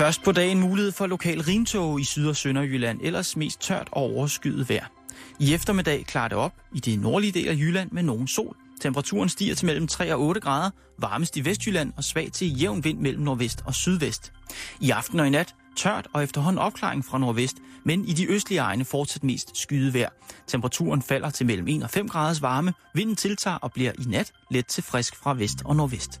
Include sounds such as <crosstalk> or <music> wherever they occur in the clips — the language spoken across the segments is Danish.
Først på dagen mulighed for lokal rintog i Syd- og Sønderjylland, ellers mest tørt og overskyet vejr. I eftermiddag klarer det op i det nordlige del af Jylland med nogen sol. Temperaturen stiger til mellem 3 og 8 grader, varmest i Vestjylland og svag til jævn vind mellem nordvest og sydvest. I aften og i nat tørt og efterhånden opklaring fra nordvest, men i de østlige egne fortsat mest skyet vejr. Temperaturen falder til mellem 1 og 5 graders varme, vinden tiltager og bliver i nat let til frisk fra vest og nordvest.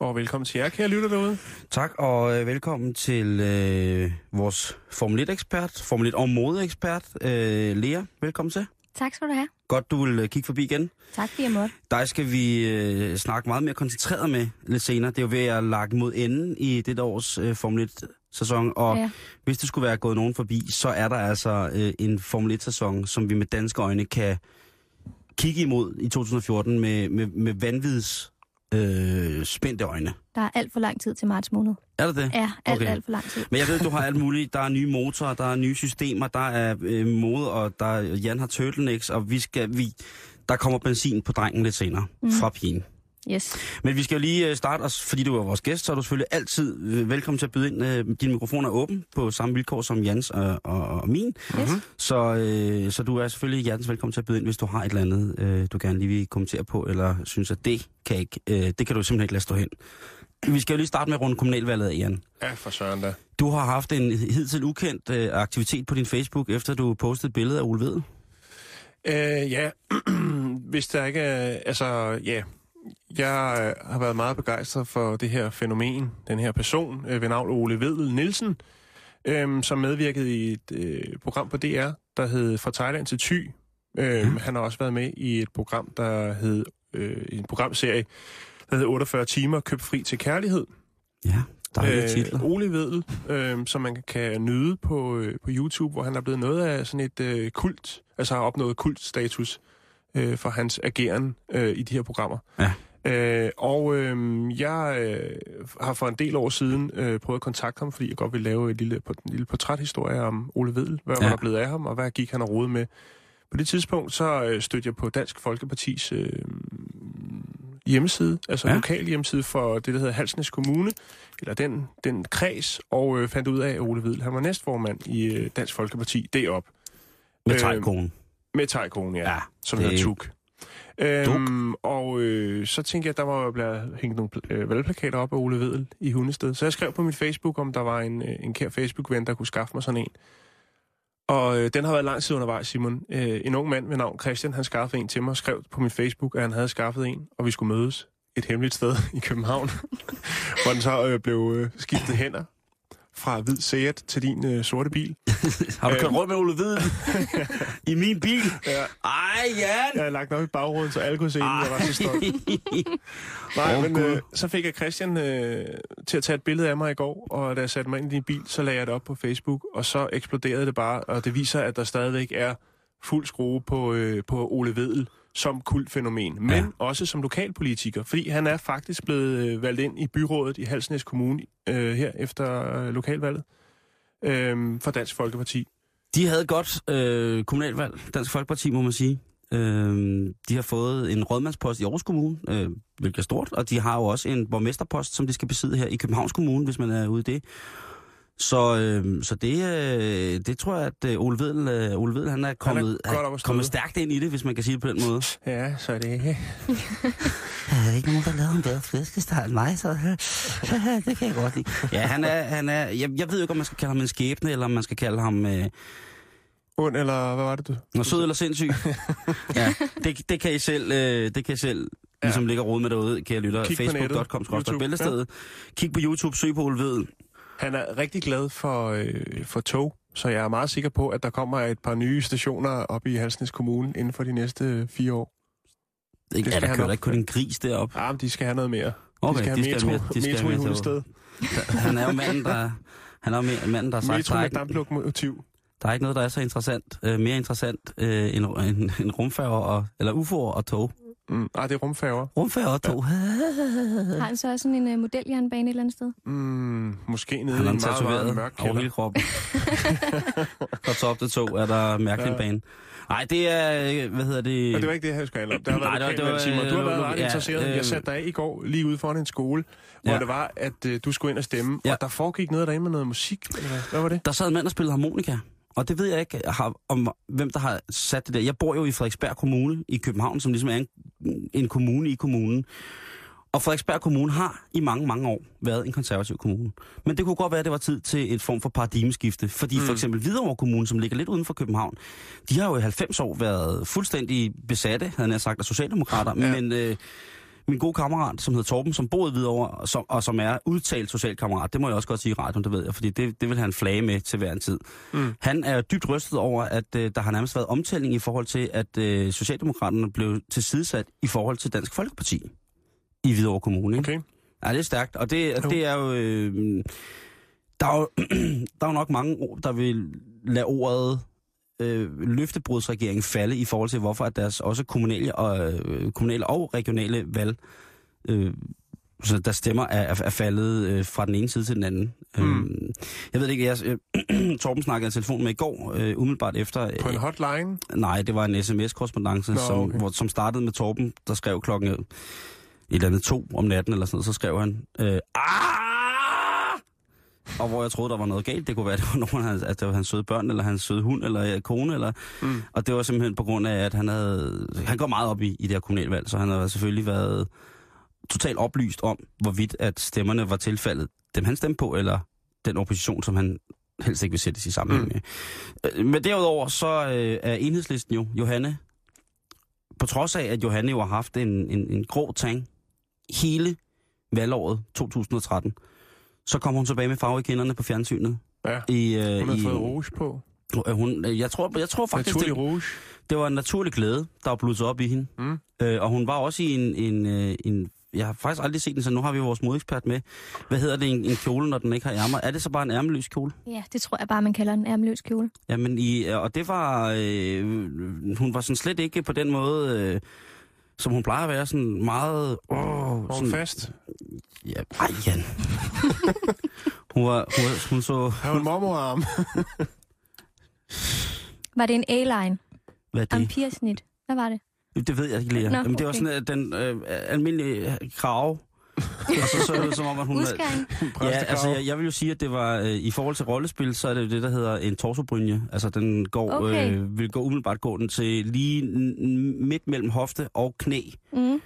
Og velkommen til jer, kære lytter derude. Tak, og øh, velkommen til øh, vores Formel 1-ekspert, Formel 1 og modeekspert, øh, Lea. Velkommen til. Tak skal du have. Godt, du vil øh, kigge forbi igen. Tak fordi jeg måtte. Dig skal vi øh, snakke meget mere koncentreret med lidt senere. Det er jo ved at lage mod enden i det års øh, Formel 1-sæson, og ja. Ja. hvis det skulle være gået nogen forbi, så er der altså øh, en Formel 1-sæson, som vi med danske øjne kan kigge imod i 2014 med, med, med vanvids øh, spændte øjne. Der er alt for lang tid til marts måned. Er det det? Ja, alt, Okay. alt for lang tid. Men jeg ved, du har alt muligt. Der er nye motorer, der er nye systemer, der er øh, mode, og der er, Jan har turtlenecks, og vi skal, vi, der kommer benzin på drengen lidt senere mm. fra pigen. Yes. Men vi skal jo lige øh, starte os, fordi du er vores gæst, så er du selvfølgelig altid øh, velkommen til at byde ind. Øh, din mikrofon er åben på samme vilkår som Jans og, og, og min. Yes. Så, øh, så du er selvfølgelig hjertens velkommen til at byde ind, hvis du har et eller andet, øh, du gerne lige vil kommentere på, eller synes, at det kan, ikke, øh, det kan du simpelthen ikke lade stå hen. Vi skal jo lige starte med rundt kommunalvalget, Jan. Ja, for søren da. Du har haft en hidtil ukendt øh, aktivitet på din Facebook, efter du postede et billede af Ole Vedel. Øh, ja, <clears throat> hvis der ikke er... Altså, ja. Jeg øh, har været meget begejstret for det her fænomen, den her person øh, ved navn Ole Vedel Nielsen, øh, som medvirkede i et øh, program på DR, der hed Fra Thailand til Thy. Øh, Han har også været med i et program, der hed... Øh, en programserie, der hed 48 timer, køb fri til kærlighed. Ja, øh, titler. Ole Vedel, øh, som man kan nyde på, øh, på YouTube, hvor han er blevet noget af sådan et øh, kult, altså har opnået kultstatus øh, for hans ageren øh, i de her programmer. Ja. Øh, og øh, jeg øh, har for en del år siden øh, prøvet at kontakte ham, fordi jeg godt vil lave et lille, en lille portræthistorie om Ole Vedel, hvad ja. Var der blevet af ham, og hvad gik han og rode med. På det tidspunkt så øh, stødte jeg på Dansk Folkepartis øh, hjemmeside, altså ja. Lokal hjemmeside for det, der hedder Halsnes Kommune, eller den, den kreds, og øh, fandt ud af, at Ole Vedel, han var næstformand i øh, Dansk Folkeparti derop. Med øh, tegkonen. Med tegkonen, ja, Ja, som det- hedder Tuk. Øhm, og øh, så tænkte jeg, at der var blevet hængt nogle øh, valgplakater op af Ole Vedel i Hundested. Så jeg skrev på mit Facebook, om der var en, øh, en kær Facebook-ven, der kunne skaffe mig sådan en. Og øh, den har været lang tid undervejs, Simon. Øh, en ung mand med navn Christian, han skaffede en til mig og skrev på min Facebook, at han havde skaffet en, og vi skulle mødes et hemmeligt sted <laughs> i København, <laughs> hvor den så øh, blev øh, skiftet hænder fra hvid Seat til din øh, sorte bil. <laughs> Har du kørt Øhm. rundt med Ole Vedel i min bil? <laughs> Ja. Ej, Jan! Jeg havde lagt op i bagruden, så alle kunne se. Jeg var så stolt. <laughs> Nej, Åh, men øh, så fik jeg Christian øh, til at tage et billede af mig i går, og da jeg satte mig ind i din bil, så lagde jeg det op på Facebook, og så eksploderede det bare, og det viser, at der stadigvæk er fuld skrue på, øh, på Ole Vedel som kultfænomen, men Ja. også som lokalpolitiker, fordi han er faktisk blevet øh, valgt ind i byrådet i Halsnæs Kommune øh, her efter øh, lokalvalget øh, for Dansk Folkeparti. De havde godt øh, kommunalvalg, Dansk Folkeparti, må man sige. Øh, de har fået en rådmandspost i Aarhus Kommune, øh, hvilket er stort, og de har jo også en borgmesterpost, som de skal besidde her i Københavns Kommune, hvis man er ude i det. Så, øh, så det, øh, det tror jeg, at øh, Ole Vedel, øh, Ole Vedel han er kommet, at støde. kommet stærkt ind i det, hvis man kan sige det på den måde. <laughs> Ja, så er det <laughs> Der er ikke nogen, der laver en bedre flæskesteg end mig, så det kan jeg godt lide. <laughs> Ja, han er, han er jeg, jeg ved ikke, om man skal kalde ham en skæbne, eller om man skal kalde ham øh, ond, eller hvad var det, du? Nå, sød eller sindssyg. ja, det, det kan I selv, øh, det kan I selv Ja. ligesom ligge og rode med derude, kan jeg lytte. Kig på. Facebook.com, YouTube, bæltestedet. Kig på YouTube, søg på Ole Vedel. Han er rigtig glad for, øh, for tog, så jeg er meget sikker på, at der kommer et par nye stationer op i Halsnæs Kommune inden for de næste fire år. Det ja, skal der kører ikke kun en gris derop. Ja, men de skal have noget mere. Okay, de skal have metro, mere- de skal metro have i Hundested. <laughs> Han er jo manden, der, han er jo manden, der har sagt, Metro er med ikke, damplokomotiv. Der er ikke noget, der er så interessant, øh, mere interessant øh, end, end, end rumfærger, og, eller UFO'er og tog. Mm. Nej, det er rumfærger. Rumfærger og tog. <laughs> Har han så også sådan en uh, modeljernbane et eller andet sted? Mm, måske nede Han i en meget, meget mørk over hele kælder. kroppen. <laughs> Fra top til to er der mærkelig Ja. bane. Nej, det er, øh, hvad hedder det? Men det var ikke det, jeg skulle om. Det har Nej, været det var- det var, Simon. Du har øh, været ret ja, interesseret. øh, Jeg satte dig af i går lige ude foran en skole, hvor Ja. det var, at øh, du skulle ind og stemme. Ja. Og der foregik noget derinde med noget musik. Eller hvad? hvad var det? Der sad en mand og spillede harmonika. Og det ved jeg ikke, har, om hvem der har sat det der. Jeg bor jo i Frederiksberg Kommune i København, som ligesom er en, en kommune i kommunen. Og Frederiksberg Kommune har i mange, mange år været en konservativ kommune. Men det kunne godt være, at det var tid til et form for paradigmeskifte. Fordi mm. for eksempel Hvidovre Kommune, som ligger lidt uden for København, de har jo i 90 år været fuldstændig besatte, havde jeg sagt, af socialdemokrater. Ja. Men øh, min gode kammerat, som hedder Torben, som boede i Hvidovre, og som, og som er udtalt socialkammerat, det må jeg også godt sige i radioen, det ved jeg, fordi det, det vil han flage med til hver en tid. Mm. Han er dybt rystet over, at øh, der har nærmest været omtælling i forhold til, at øh, Socialdemokraterne blev tilsidesat i forhold til Dansk Folkeparti i Hvidovre Kommune. Ikke? Okay. Ja, det er stærkt, og det, Jo. det er jo... Øh, der, er jo <clears throat> der er jo nok mange der vil lade ordet øh, løftebrudsregering falde i forhold til, hvorfor at deres også kommunale og, øh, kommunale og regionale valg, øh, så der stemmer er, er, faldet øh, fra den ene side til den anden. Mm. Øh, jeg ved ikke, jeg, øh, <clears throat> Torben snakkede i telefon med i går, øh, umiddelbart efter... Øh, På en hotline? Nej, det var en sms-korrespondence, Nå, som, okay. hvor, som startede med Torben, der skrev klokken øh, et eller andet to om natten, eller sådan noget, så skrev han, øh, "Ah!" Og hvor jeg troede, der var noget galt. Det kunne være, <laughs> det var nogen, at det var hans søde børn, eller hans søde hund, eller øh, kone, eller... Mm. Og det var simpelthen på grund af, at han havde... Han går meget op i, i det her kommunalvalg, så han har selvfølgelig været totalt oplyst om, hvorvidt at stemmerne var tilfaldet dem, han stemte på, eller den opposition, som han helst ikke vil sættes i sammenhæng Mm. med. Øh, Men derudover så øh, er enhedslisten jo Johanne, på trods af, at Johanne jo har haft en, en, en grå tang hele valgåret 2013, så kommer hun tilbage med farve i kinderne på fjernsynet. Ja. I, øh, Hun har i, fået rouge på. Øh, Hun, øh, jeg, tror, jeg tror faktisk, Naturlig det, rouge. det var en naturlig glæde, der var blusset op i hende. Mm. Øh, og hun var også i en, en, øh, en... Jeg har faktisk aldrig set den, så nu har vi vores modekspert med. Hvad hedder det, en, en kjole, når den ikke har ærmer? Er det så bare en ærmeløs kjole? Ja, det tror jeg bare, man kalder en ærmeløs kjole. Jamen, i, og det var... Øh, hun var sådan slet ikke på den måde... Øh, som hun plejer at være, sådan meget... Åh, Var hun sådan, fast? Ja, ej, Jan. <laughs> hun, var, hun, var, hun så... Har hun mormorarm? Var det en A-line? Hvad er det? Amperesnit? Hvad var det? Det ved jeg ikke lige. Nå, Jamen, det var okay. sådan at den øh, almindelige krave. <laughs> og så så det ud som om, at hun... Udskæring? <laughs> Ja, altså jeg, jeg vil jo sige, at det var øh, i forhold til rollespil, så er det jo det, der hedder en torsobrynje. Altså den går, Okay. øh, vil gå umiddelbart gå den til lige midt mellem hofte og knæ. Mm.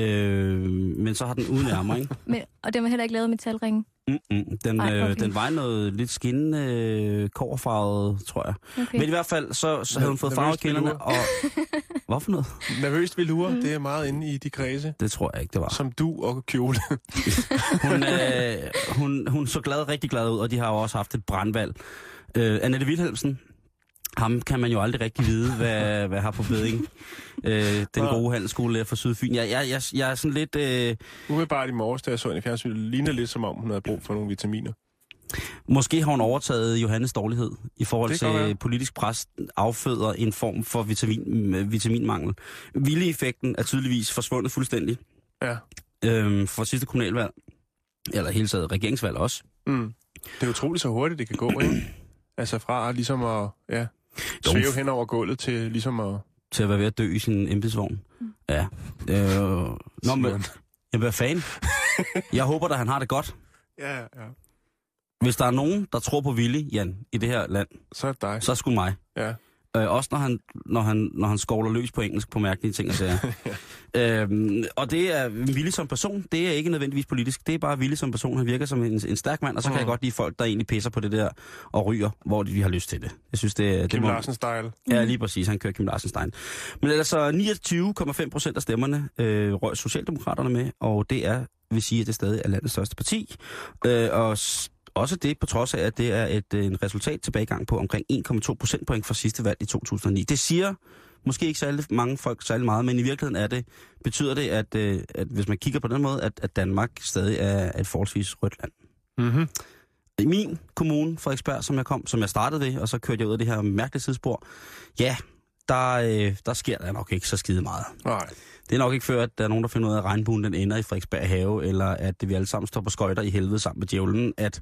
Øh, men så har den uden ærmer, ikke? <laughs> Men, og den var heller ikke lavet af metalringen. Mm-mm. Den, Ej, øh, okay. den var noget lidt skinnende øh, kårfarvet, tror jeg. Okay. Men i hvert fald, så, så havde hun fået farve kinderne, og... <laughs> Hvad for noget? Nervøst velure, det er meget inde i de kredse. Det tror jeg ikke, det var. Som du og kjole. <laughs> Hun, øh, hun, hun så glad, rigtig glad ud, og de har jo også haft et brandvalg. Øh, Annette Wilhelmsen, ham kan man jo aldrig rigtig vide, hvad, hvad har på beding. Øh, den gode handelsskolelærer fra Sydfyn. Jeg, jeg, jeg, jeg er sådan lidt... Øh, Umiddelbart i morges, da jeg så hende i fjernsynet, ligner lidt som om, hun havde brug for nogle vitaminer. måske har hun overtaget Johannes dårlighed i forhold Det til være. politisk pres afføder en form for vitamin, øh, vitaminmangel. Vilde-effekten er tydeligvis forsvundet fuldstændig Ja. øh, for sidste kommunalvalg. Eller hele taget regeringsvalg også. Mm. Det er utroligt så hurtigt, det kan gå, ikke? Altså fra ligesom at ja. Svæve hen over gulvet til ligesom at... til at være ved at dø i sin embedsvogn. Ja. Øh, nå, men, jamen, hvad fanden? Jeg håber da, han har det godt. Ja, ja. Hvis der er nogen, der tror på Willy, Jan, i det her land, Så er det dig. så er det sgu mig. Ja. Øh, også når han, når, han, når han skovler løs på engelsk på mærkelige ting og sager. <laughs> øhm, og det er Willy som person, det er ikke nødvendigvis politisk. Det er bare Willy som person. Han virker som en, en stærk mand, og så kan Mm. jeg godt lide folk, der egentlig pisser på det der og ryger, hvor de, de har lyst til det. Jeg synes, det, det Kim må, Larsen-style. Ja, lige præcis. Han kører Kim Larsen-Stein. Men altså 29,5 procent af stemmerne øh, røg Socialdemokraterne med, og det er, vil sige, at det stadig er landets største parti. Øh, og også det på trods af, at det er et, øh, en resultat tilbagegang på omkring 1,2 procentpoint fra sidste valg i 2009. Det siger måske ikke særlig mange folk særlig meget, men i virkeligheden er det, betyder det, at, øh, at hvis man kigger på den måde, at, at Danmark stadig er et forholdsvis rødt land. Mm-hmm. I min kommune, Frederiksberg, som jeg kom, som jeg startede ved, og så kørte jeg ud af det her mærkelige tidsspor, ja, der, øh, der sker der nok ikke så skide meget. Nej. Det er nok ikke før, at der er nogen, der finder ud af, at regnbuen den ender i Frederiksberg have, eller at vi alle sammen står på skøjter i helvede sammen med djævlen, at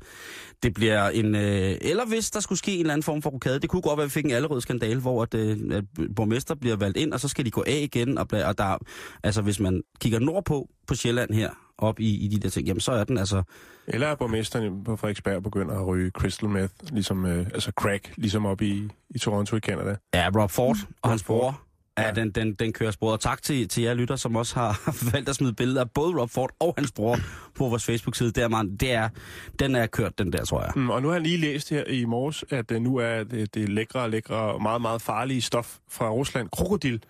det bliver en... Øh, eller hvis der skulle ske en eller anden form for rokade, det kunne godt være, at vi fik en allerød skandal, hvor at, øh, at borgmester bliver valgt ind, og så skal de gå af igen, og, og der, altså hvis man kigger nordpå på Sjælland her, op i, i de der ting, jamen så er den altså... Eller er borgmesteren på Frederiksberg begynder at ryge crystal meth, ligesom, øh, altså crack, ligesom op i, i Toronto i Canada. Ja, Rob Ford og hans Ford. bror, ja, den, den, den kører sporet. Og tak til, til jer lytter, som også har <laughs> valgt at smide billeder af både Rob Ford og hans bror på vores Facebook-side. Det er, man, det er, den er kørt, den der, tror jeg. Mm, og nu har jeg lige læst her i morges, at øh, nu er det, det lækre, lækre og meget, meget farlige stof fra Rusland, krokodil,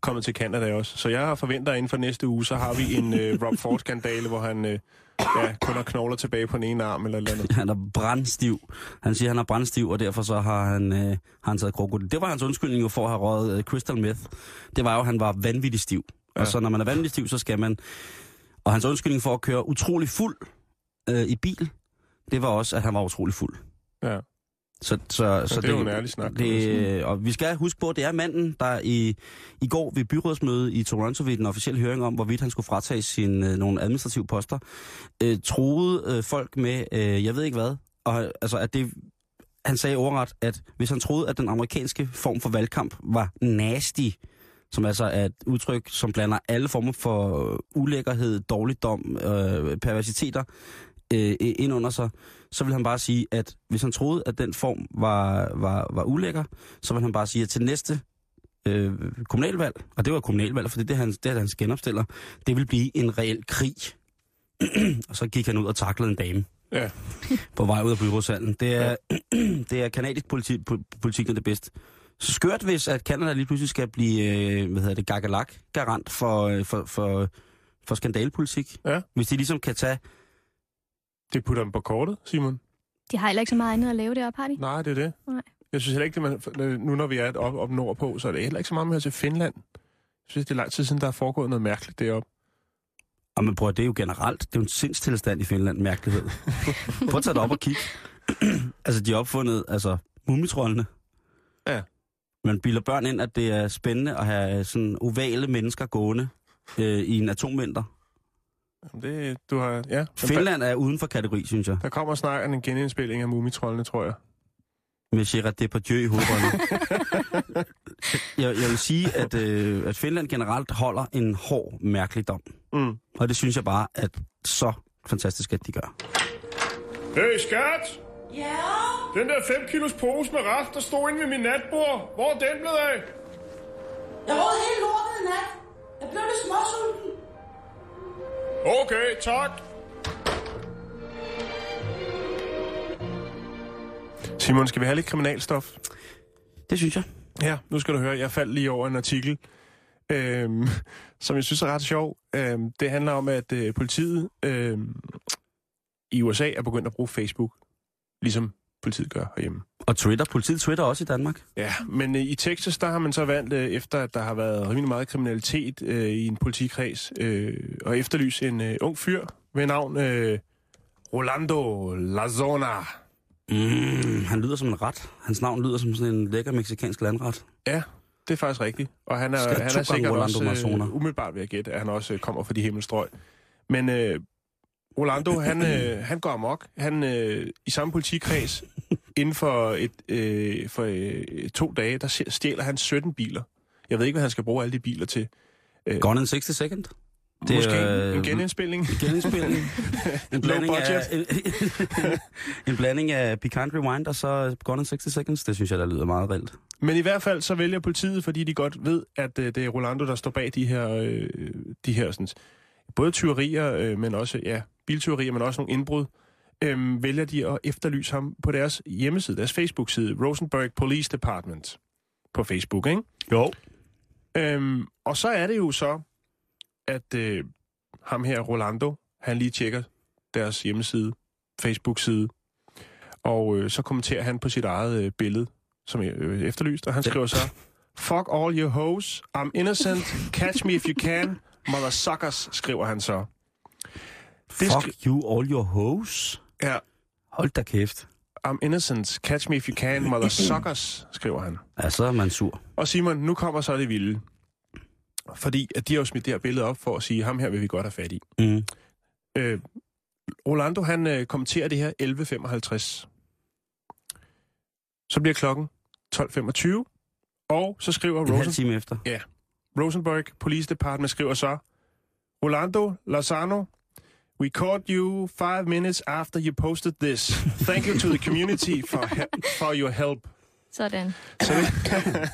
kommet til Canada også. Så jeg forventer, at inden for næste uge, så har vi en øh, <laughs> Rob Ford-skandale, hvor han øh, ja, kun har knogler tilbage på den ene arm eller eller andet. <laughs> Han er brændstiv. Han siger, han er brændstiv, og derfor så har han, øh, har han taget krokodil. Det var hans undskyldning jo for at have røget øh, crystal meth. Det var jo, at han var vanvittig stiv. Ja. Og så når man er vanvittig stiv, så skal man... Og hans undskyldning for at køre utrolig fuld øh, i bil, det var også, at han var utrolig fuld. Ja. Så, så, så det er jo en ærlig snak, Det, sige. og vi skal huske på, at det er manden, der i, i går ved byrådsmøde i Toronto ved den officielle høring om, hvorvidt han skulle fratage sin, øh, nogle administrative poster, øh, troede øh, folk med, øh, jeg ved ikke hvad, og altså at det, han sagde overret, at hvis han troede, at den amerikanske form for valgkamp var nasty, som altså er et udtryk, som blander alle former for øh, ulækkerhed, dårligdom, øh, perversiteter øh, ind under sig, så vil han bare sige, at hvis han troede, at den form var, var, var ulækker, så vil han bare sige, at til næste øh, kommunalvalg, og det var kommunalvalg, for det er det, han, det hans genopstiller, det vil blive en reel krig. <clears throat> og så gik han ud og taklede en dame Ja. på vej ud af byrådshallen. Det er, <clears throat> det er kanadisk politi, po- politik, der er det bedst. Så skørt, hvis at Canada lige pludselig skal blive, øh, hvad hedder det, gagalak garant for, øh, for, for, for skandalpolitik. Ja. Hvis de ligesom kan tage Det putter dem på kortet, Simon. De har heller ikke så meget andet at lave deroppe, har de? Nej, det er det. Nej. Jeg synes heller ikke, det man, nu når vi er op, op nordpå, så er det heller ikke så meget med til Finland. Jeg synes, det er lang tid siden, der er foregået noget mærkeligt deroppe. Og man prøver, det er jo generelt, det er jo en sindstilstand i Finland, mærkelighed. Prøv at tage det op og kigge. <clears throat> altså, de har opfundet, altså, mumitrollene. Ja. Man bilder børn ind, at det er spændende at have sådan ovale mennesker gående øh, i en atomvinter. Jamen, Det, du har, ja. Finland er uden for kategori, synes jeg. Der, kommer snart en genindspilling af Mumitrollene, tror jeg. Med Gerard Depardieu i hovedrollen. <laughs> jeg, jeg vil sige, at, øh, at Finland generelt holder en hård mærkeligdom. Mm. Og det synes jeg bare, at så fantastisk, at de gør. Hey, skat! Ja? Den der 5 kilos pose med ret, der stod inde ved min natbord. Hvor er den blevet af? Jeg råd hele lortet i nat. Jeg blev lidt småsulten. Okay, tak. Simon, skal vi have lidt kriminalstof? Det synes jeg. Ja, nu skal du høre. Jeg faldt lige over en artikel, øhm, <laughs> som jeg synes er ret sjov. Øhm, det handler om, at øh, politiet øhm, i USA er begyndt at bruge Facebook, ligesom politiet gør herhjemme. Og Twitter. Politiet Twitter også i Danmark. Ja, men øh, i Texas, der har man så valgt, øh, efter at der har været rimelig meget kriminalitet øh, i en politikreds, øh, og efterlyse en øh, ung fyr ved navn øh, Rolando Lazona. Mm, han lyder som en ret. Hans navn lyder som sådan en lækker meksikansk landret. Ja, det er faktisk rigtigt. Og han er, han er sikkert Rolando også, øh, umiddelbart ved at gætte, at han også øh, kommer fra de himmelstrøg. Men øh, Rolando, han, øh, han går amok. Han øh, i samme politikreds, inden for, et, øh, for øh, to dage, der stjæler han 17 biler. Jeg ved ikke, hvad han skal bruge alle de biler til. Gone in 60 second. Det Måske er, en, en genindspilning. <laughs> genindspilning. <laughs> en, blanding af, en, <laughs> en blanding af Piquant Rewind og så Gone in 60 seconds. Det synes jeg, der lyder meget reelt. Men i hvert fald så vælger politiet, fordi de godt ved, at øh, det er Rolando, der står bag de her, øh, de her sådan, både tyverier, øh, men også ja, biltyverier, men også nogle indbrud, øh, vælger de at efterlyse ham på deres hjemmeside, deres Facebook-side, Rosenberg Police Department på Facebook, ikke? Jo. Øhm, og så er det jo så, at øh, ham her, Rolando, han lige tjekker deres hjemmeside, Facebook-side, og øh, så kommenterer han på sit eget øh, billede, som er øh, efterlyst, og han skriver så, Fuck all your hoes, I'm innocent, catch me if you can, mother suckers, skriver han så. Det Fuck you all your hoes. Ja, Hold da kæft. I'm innocent. Catch me if you can, mother suckers, skriver han. Ja, så er man sur. Og Simon, nu kommer så det vilde. Fordi at de har jo smidt det her billede op for at sige, ham her vil vi godt have fat i. Mm. Øh, Rolando, han øh, kommenterer det her 11.55. Så bliver klokken 12.25, og så skriver En halv Rosen, time efter. Rosenberg Police Department skriver så, Rolando Lozano, we caught you five minutes after you posted this. Thank you to the community for, he- for your help. Sådan. Så det,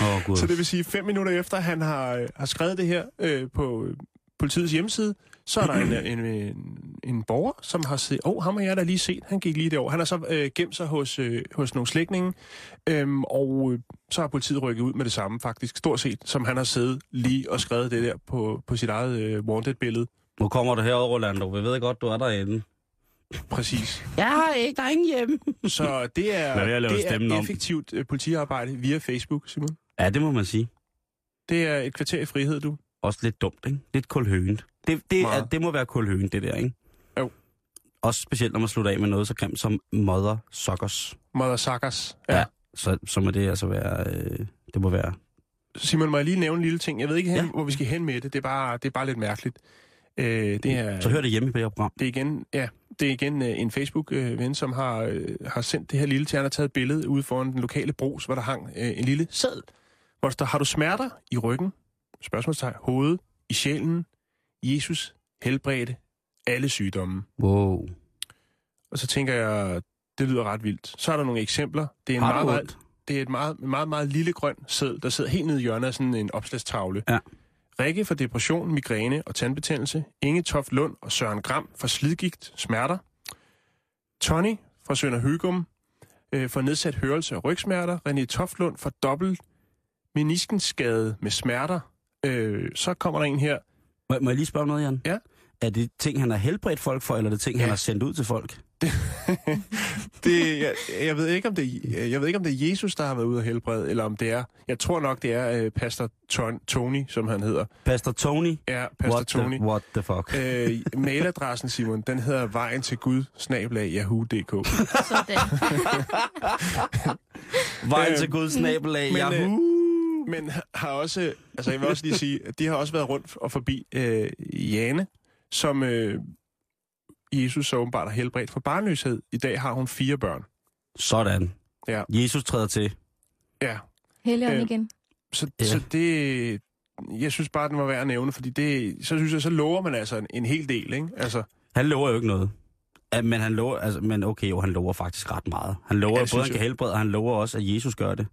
oh, gud. så det vil sige, fem minutter efter han har, øh, har skrevet det her øh, på øh, politiets hjemmeside, så er der en, en, en, en borger, som har set, åh, oh, ham har jeg da lige set, han gik lige derover. Han har så øh, gemt sig hos, øh, hos nogle slægtninge, øhm, og øh, så har politiet rykket ud med det samme faktisk, stort set, som han har siddet lige og skrevet det der på, på sit eget øh, wanted-billede. Nu kommer du herud, Rolando. Vi ved godt, du er derinde. Præcis. Jeg har ikke, der er ingen hjemme. Så det er, det stemmen er om. effektivt øh, politiarbejde via Facebook, Simon. Ja, det må man sige. Det er et kvarter i frihed, du. Også lidt dumt, ikke? Lidt kulhøen. Det, det, er, det må være kulhøen, det der, ikke? Jo. Også specielt, når man slutter af med noget så grimt som mother suckers. Mother suckers. Ja. Så, så må det altså være... Øh, det må være... Simon, må jeg lige nævne en lille ting? Jeg ved ikke, hen, Ja. ja. hvor vi skal hen med det. Det er bare, det er bare lidt mærkeligt. Øh, det er, Så hør det hjemme i det her program. det er igen, ja, det er igen øh, en Facebook-ven, som har, øh, har sendt det her lille til. Han har taget et billede ude foran den lokale brus, hvor der hang øh, en lille sæd. Hvor der står, har du smerter i ryggen? Spørgsmålstegn. Hovedet, i sjælen. Jesus helbredte alle sygdomme. Wow. Og så tænker jeg, det lyder ret vildt. Så er der nogle eksempler. Det er, en meget, meget, det er et meget, meget, meget lille grøn sæd, der sidder helt nede i hjørnet af sådan en opslagstavle. Ja. Rikke for depression, migræne og tandbetændelse. Inge Toft Lund og Søren Gram for slidgigt, smerter. Tony fra Sønder Hygum øh, for nedsat hørelse og rygsmerter. René Toftlund for dobbelt meniskenskade med smerter. Øh, så kommer der en her. Må, må jeg lige spørge noget, Jan? Ja. Er det ting, han har helbredt folk for, eller er det ting, ja. han har sendt ud til folk? <laughs> Det, jeg, jeg, ved ikke, om det, er- jeg ved ikke, om det er Jesus, der har været ude og helbrede, eller om det er... Jeg tror nok, det er øh, pastor Ton, Tony, som han hedder. Pastor Tony? Ja, pastor what Tony. The, what the fuck? Øh, mailadressen, Simon, den hedder vejen til Gud, snabelag, yahoo.dk. Sådan. <laughs> Vejen øh, til Guds nabelag, men, øh, Yahoo! Men har også, altså jeg vil også lige sige, de har også været rundt og forbi øh, Jane, som øh, Jesus så åbenbart har helbredt for barnløshed. I dag har hun fire børn. Sådan. Ja. Jesus træder til. Ja, Helligånd Øh, igen. så, Ja. så det... Jeg synes bare, den var værd at nævne, fordi det, så synes jeg, så lover man altså en, en hel del, ikke? Altså, Han lover jo ikke noget. Ja, men han lover, altså, men okay, jo, han lover faktisk ret meget. Han lover Ja, både, han kan helbrede, og han lover også, at Jesus gør det.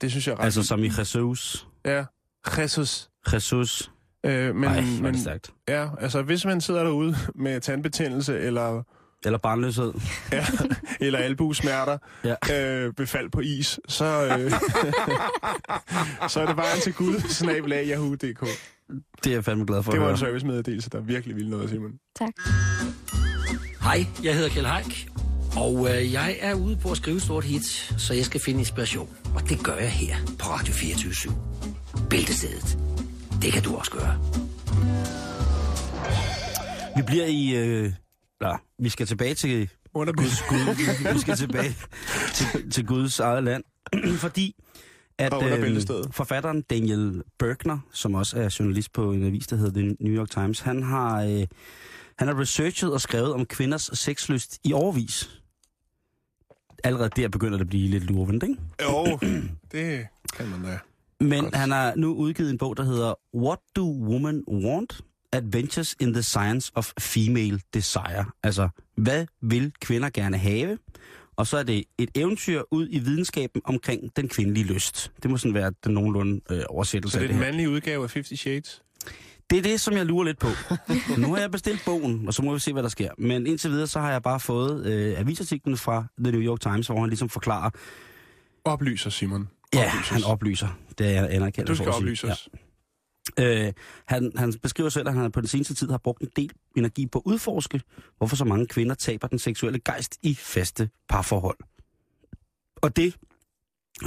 det synes jeg ret Altså som i Jesus. Ja, Jesus. Jesus. Øh, men, Ej, men det stærkt. ja, altså hvis man sidder derude <laughs> med tandbetændelse eller, Eller barnløshed. <laughs> ja, eller albusmerter, Ja. øh, befald på is, så, øh, <laughs> så er det vejen til Gud, yahoo.dk. Det er jeg fandme glad for Det var en servicemeddelelse, der virkelig ville noget, Simon. Tak. Hej, jeg hedder Kjell Haik, og øh, jeg er ude på at skrive stort hit, så jeg skal finde inspiration. Og det gør jeg her på Radio 24 Bæltestedet. Det kan du også gøre. Vi bliver i... Øh, ja, vi skal tilbage til Under Guds Gud. vi skal tilbage til, til Guds eget land. <clears throat> Fordi at øh, forfatteren Daniel Bergner, som også er journalist på en avis, der hedder The New York Times, han har, øh, han har researchet og skrevet om kvinders sexlyst i overvis. Allerede der begynder det at blive lidt lurvendt, ikke? Jo, det kan man da. Men Godt. han har nu udgivet en bog, der hedder What Do Women Want? Adventures in the Science of Female Desire. Altså, hvad vil kvinder gerne have? Og så er det et eventyr ud i videnskaben omkring den kvindelige lyst. Det må sådan være den nogenlunde øh, oversættelse Så det er den her. mandlige udgave af Fifty Shades? Det er det, som jeg lurer lidt på. nu har jeg bestilt bogen, og så må vi se, hvad der sker. Men indtil videre, så har jeg bare fået øh, avisartiklen fra The New York Times, hvor han ligesom forklarer, Oplyser, Simon. Ja, Oplys os. han oplyser. Det er jeg anerkendt. Du skal oplyse os. Øh, han, han beskriver selv, at han på den seneste tid har brugt en del energi på at udforske, hvorfor så mange kvinder taber den seksuelle gejst i faste parforhold. Og det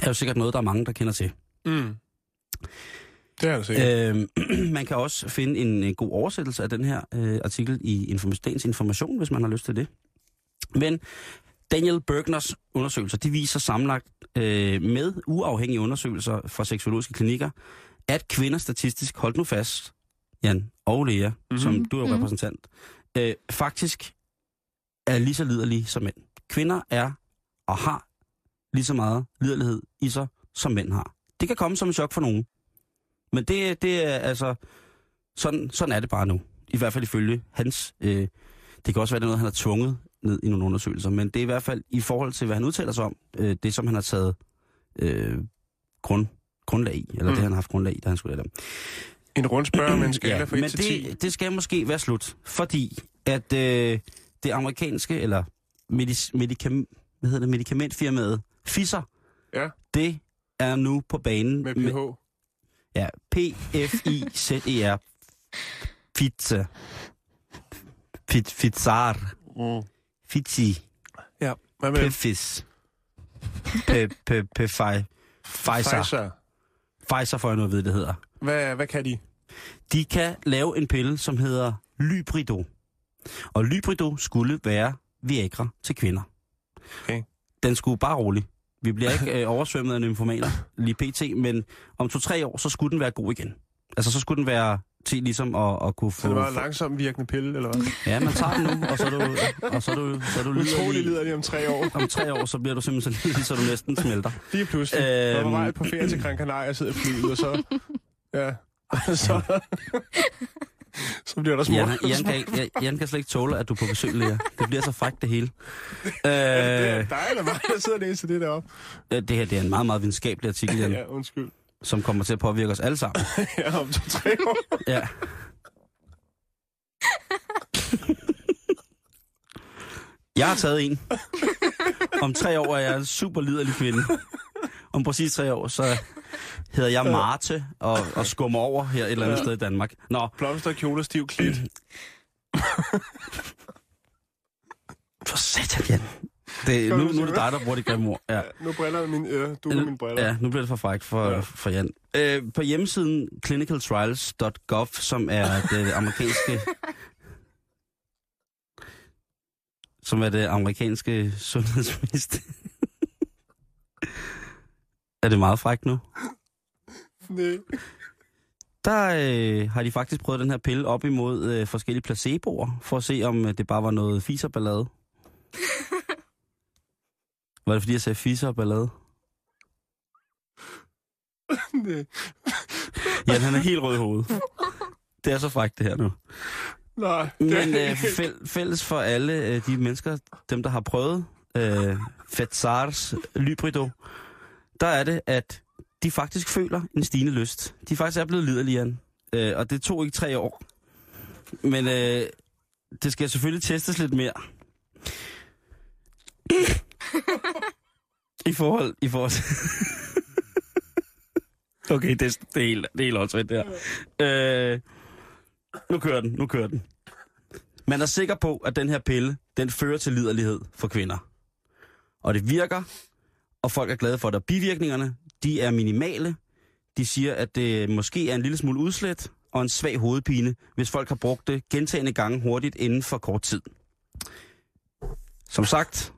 er jo sikkert noget, der er mange, der kender til. Mm. Det er det sikkert. Øh, <clears throat> man kan også finde en, en god oversættelse af den her øh, artikel i Inform- Dagens Information, hvis man har lyst til det. Men Daniel Bergners undersøgelser, de viser sammenlagt øh, med uafhængige undersøgelser fra seksologiske klinikker, at kvinder statistisk, hold nu fast, Jan og Lea, mm-hmm. som du er Mhm. repræsentant, øh, faktisk er lige så liderlige som mænd. Kvinder er og har lige så meget liderlighed i sig, som mænd har. Det kan komme som en chok for nogen. Men det, det er altså... Sådan, sådan er det bare nu. I hvert fald ifølge hans... Øh, det kan også være, det er noget, han har tvunget ned i nogle undersøgelser, men det er i hvert fald i forhold til, hvad han udtaler sig om, øh, det som han har taget øh, grund, grundlag i, eller mm. Det han har haft grundlag i, da han skulle lade dem. En rundspørg med en skala Ja, fra men 1 til 10. det, det skal måske være slut, fordi at øh, det amerikanske, eller medis, medikam, hvad hedder det, medikamentfirmaet Pfizer, Ja. det er nu på banen Med PH. Ja, P-F-I-Z-E-R. Pizza. Fitzar. Mm. Fitzi. Ja, hvad med? Pefis. Pe, pe, pe, Pfizer. Pfizer. Pfizer får jeg nu at vide, det hedder. Hvad, hvad kan de? De kan lave en pille, som hedder Lybrido. Og Lybrido skulle være Viagra til kvinder. Okay. Den skulle bare rolig. Vi bliver ikke øh, oversvømmet af nymfomaner lige pt, men om to-tre år, så skulle den være god igen. Altså, så skulle den være til ligesom at, at kunne få... Så det var en langsom virkende pille, eller hvad? Ja, man tager den nu, og så er du, og så er du, så er du Utrolig liderlig. lider de om tre år. <laughs> Om tre år, så bliver du simpelthen så lidelig, så du næsten smelter. Lige pludselig. Øhm... Jeg var på ferie til Gran Canaria og sidder flyet, og så... Ja. <laughs> så... så bliver der små... Jan, Jan, kan, Jan kan slet ikke tåle, at du er på besøg, Lea. Det bliver så frækt, det hele. <laughs> Øh, det er dig eller mig, der sidder og læser det deroppe. øh, det her det er en meget, meget videnskabelig artikel, Jan, Ja, undskyld. Som kommer til at påvirke os alle sammen. <laughs> Ja, om to-tre år. Ja. Jeg har taget en. Om tre år er jeg en super liderlig kvinde. Om præcis tre år, så hedder jeg Marte og, og skummer over her et eller andet Ja. sted i Danmark. Nå, Blomster, kjole, stiv klit. <clears throat> for satan, Jan. Det, nu, nu er det dig, der bruger det grimme ord. Ja. Nu briller mine ører. Du er mine briller. Ja, nu bliver det for frækt for, ja. For Jan. Øh, på hjemmesiden clinicaltrials.gov, som er <laughs> det amerikanske... som er det amerikanske sundhedsminister. <laughs> er det meget frækt nu? Nej. Der øh, har de faktisk prøvet den her pille op imod øh, forskellige placeboer, for at se, om øh, det bare var noget fiserballade. Var det fordi, jeg sagde fiserballade? Nej. <laughs> Ja, han er helt rød i hovedet. Det er så frækt, det her nu. Nej. Men øh, fæl, fælles for alle øh, de mennesker, dem der har prøvet øh, Fetsars Lybrido, der er det, at de faktisk føler en stigende lyst. De faktisk er blevet liderlige, Jan. Øh, og det tog ikke tre år. Men øh, det skal selvfølgelig testes lidt mere. I forhold, i forhold <laughs> okay, det, er- det er helt, det er helt åndssvagt, det her. Øh, nu kører den, nu kører den. Man er sikker på, at den her pille, den fører til liderlighed for kvinder. Og det virker, og folk er glade for det. Bivirkningerne, de er minimale. De siger, at det måske er en lille smule udslæt og en svag hovedpine, hvis folk har brugt det gentagende gange hurtigt inden for kort tid. Som sagt,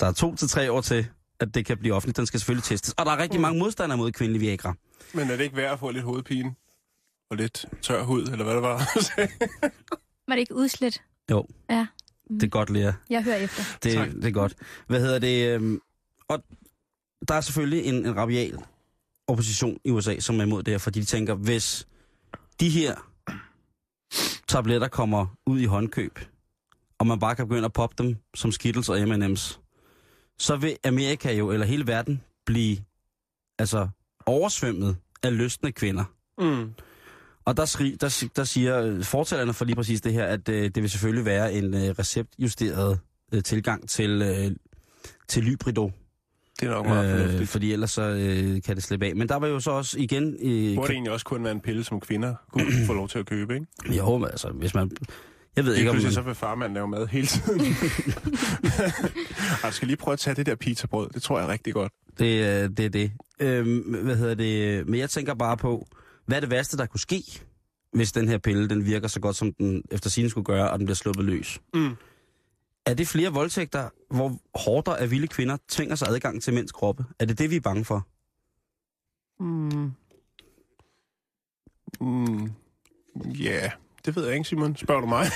der er to til tre år til, at det kan blive offentligt. Den skal selvfølgelig testes. Og der er rigtig mange modstandere mod kvindelig Viagra. Men er det ikke værd at få lidt hovedpine? Og lidt tør hud, eller hvad det var? <laughs> Var det ikke udslet? Jo, Ja, det er godt, Lea. jeg hører efter. Det, Tak. det er godt. Hvad hedder det? øhm, Og der er selvfølgelig en, en rabial opposition i USA, som er imod det her, fordi de tænker, hvis de her tabletter kommer ud i håndkøb, og man bare kan begynde at poppe dem som Skittles og M&M's, så vil Amerika jo, eller hele verden, blive altså oversvømmet af lystende kvinder. mm. Og der, skri, der, der siger fortællerne for lige præcis det her, at øh, det vil selvfølgelig være en øh, receptjusteret øh, tilgang til, øh, til Lybrido, Det er nok meget øh, fornuftigt. fordi ellers så øh, kan det slippe af. Men der var jo så også igen... Øh, Burde det egentlig også kun være en pille, som kvinder kunne få lov til at købe, ikke? håber altså, hvis man... Jeg ved Lige ikke, om pludselig så man, vil farmand lave mad hele tiden. <laughs> jeg skal lige prøve at tage det der pizzabrød. Det tror jeg er rigtig godt. det, øh, det er det. Øh, hvad hedder det? Men jeg tænker bare på, hvad er det værste, der kunne ske, hvis den her pille, den virker så godt, som den efter sine skulle gøre, og den bliver sluppet løs? Mm. Er det flere voldtægter, hvor hårder af vilde kvinder tvinger sig adgang til mænds kroppe? Er det det, vi er bange for? Mm. Mm. Ja, yeah. Det ved jeg ikke, Simon. Spørger du mig?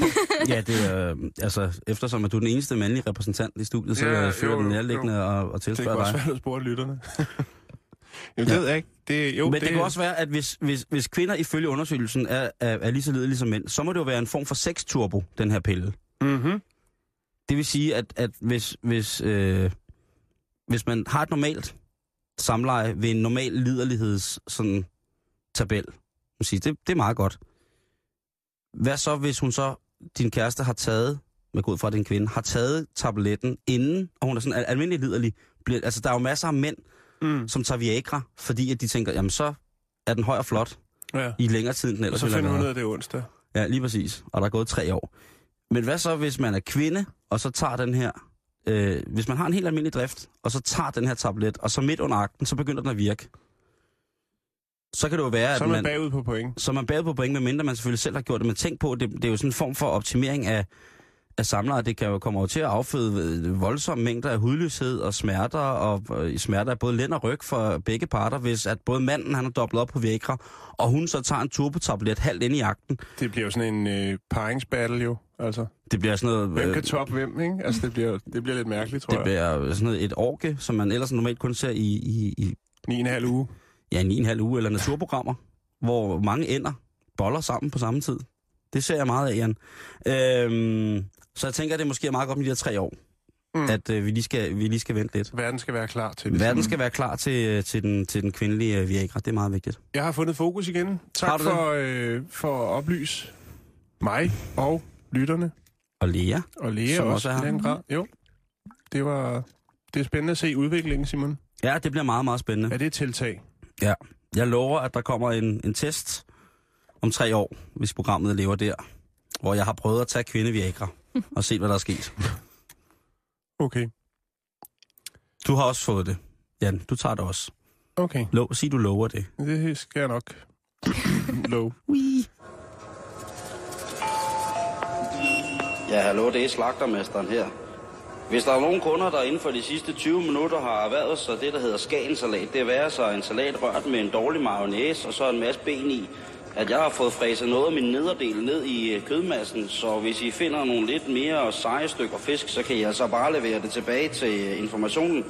<laughs> ja, det er, øh, altså, eftersom at du er den eneste mandlige repræsentant i studiet, så Ja, jo, føler den jo, nærliggende at, at det tilspørge kan også dig. være, at spørge lytterne. <laughs> Jamen, det Ja. ved jeg ikke. Det, jo, Men det, det kan også være, at hvis, hvis, hvis kvinder ifølge undersøgelsen er, er, er lige så ledelige som mænd, så må det jo være en form for sexturbo, den her pille. Mm-hmm. Det vil sige, at, at hvis, hvis, øh, hvis man har et normalt samleje ved en normal liderligheds sådan, tabel, man siger, det, det er meget godt. Hvad så, hvis hun så, din kæreste har taget, med god fra din kvinde, har taget tabletten inden, og hun er sådan al- almindelig liderlig. Bliver, altså, der er jo masser af mænd, Mm. som tager Viagra, fordi at de tænker, jamen så er den høj og flot Ja. i længere tid, end den Og ellers så ville finder hun ud af, det onsdag. Ja, lige præcis. Og der er gået tre år. Men hvad så, hvis man er kvinde, og så tager den her... Øh, hvis man har en helt almindelig drift, og så tager den her tablet, og så midt under akten, så begynder den at virke. Så kan det jo være, Så at er man man, bagud på point. så er man bagud på point, medmindre man selvfølgelig selv har gjort det. Men tænk på, det, det er jo sådan en form for optimering af, af samlere. Det kan jo komme over til at afføde øh, voldsomme mængder af hudløshed og smerter, og øh, smerter af både lænd og ryg for begge parter, hvis at både manden han er dobblet op på Viagra, og hun så tager en turbotablet halvt ind i akten. Det bliver jo sådan en øh, paringsbattle jo. Altså, Det bliver sådan noget... hvem øh, kan toppe hvem, ikke? Altså, det bliver, det bliver lidt mærkeligt, tror Det jeg. bliver sådan noget, et orke, som man ellers normalt kun ser i, i, i Ni og en halv uge. Ja, en, en halv uge eller naturprogrammer, hvor mange ender boller sammen på samme tid. Det ser jeg meget af, Jan. Øhm, så jeg tænker, at det måske er meget godt med de her tre år, Mm. mm. at øh, vi, lige skal, vi lige skal vente lidt. Verden skal være klar til det. Verden Simon. skal være klar til, øh, til, den, til den kvindelige øh, Viagra. Det er meget vigtigt. Jeg har fundet fokus igen. Tak for, øh, for at oplyse mig og lytterne. Og Lea, Og Lea Som også, også er grad. Jo, det var... Det er spændende at se udviklingen, Simon. ja, det bliver meget, meget spændende. Er det et tiltag? Jeg lover, at der kommer en, en test om tre år, hvis programmet lever der, hvor jeg har prøvet at tage kvinde Viagra og se, hvad der er sket. Okay. Du har også fået det. Jan, du tager det også. Okay, Lov, sig, du lover det. det skal jeg nok love. Ja, hallo, det er slagtermesteren her. Hvis der er nogen kunder, der inden for de sidste 20 minutter har erhvervet sig det, der hedder skagensalat, det er være en salat rørt med en dårlig mayonnaise og så en masse ben i, at jeg har fået fræset noget af min nederdel ned i øh, kødmassen, så hvis I finder nogle lidt mere seje stykker fisk, så kan I altså bare levere det tilbage til øh, informationen,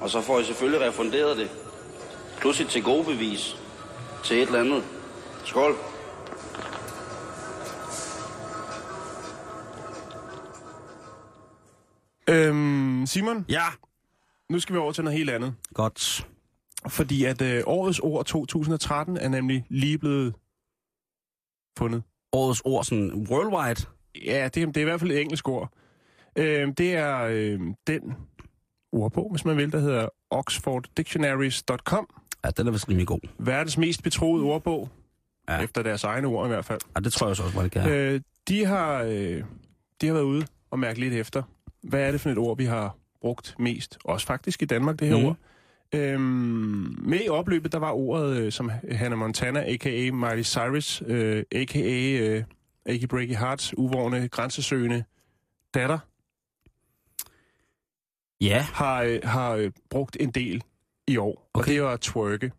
og så får I selvfølgelig refunderet det. Plus et til gode bevis til et eller andet. Skål. Øhm, Simon, Ja. nu skal vi over til noget helt andet. Godt. Fordi at øh, årets ord 2013 er nemlig lige blevet fundet. Årets ord sådan worldwide. Ja, det, det er i hvert fald et engelsk ord. Øh, det er øh, den ordbog, hvis man vil, der hedder oxforddictionaries.com. Ja, den er vist rimelig god. Verdens mest betroede ordbog, ja. Efter deres egne ord i hvert fald. Ja, det tror jeg så også, det kan. Øh, de, har, øh, de har været ude og mærke lidt efter. Hvad er det for et ord, vi har brugt mest? Også faktisk i Danmark, det her mm. ord. Øhm, med i opløbet, der var ordet, øh, som Hannah Montana, a.k.a. Miley Cyrus, øh, a.k.a. Øh, Achy Breaky Hearts, uvårende, grænsesøgende datter, Ja, har, øh, har øh, brugt en del i år. Og Okay. det var twerke. Vi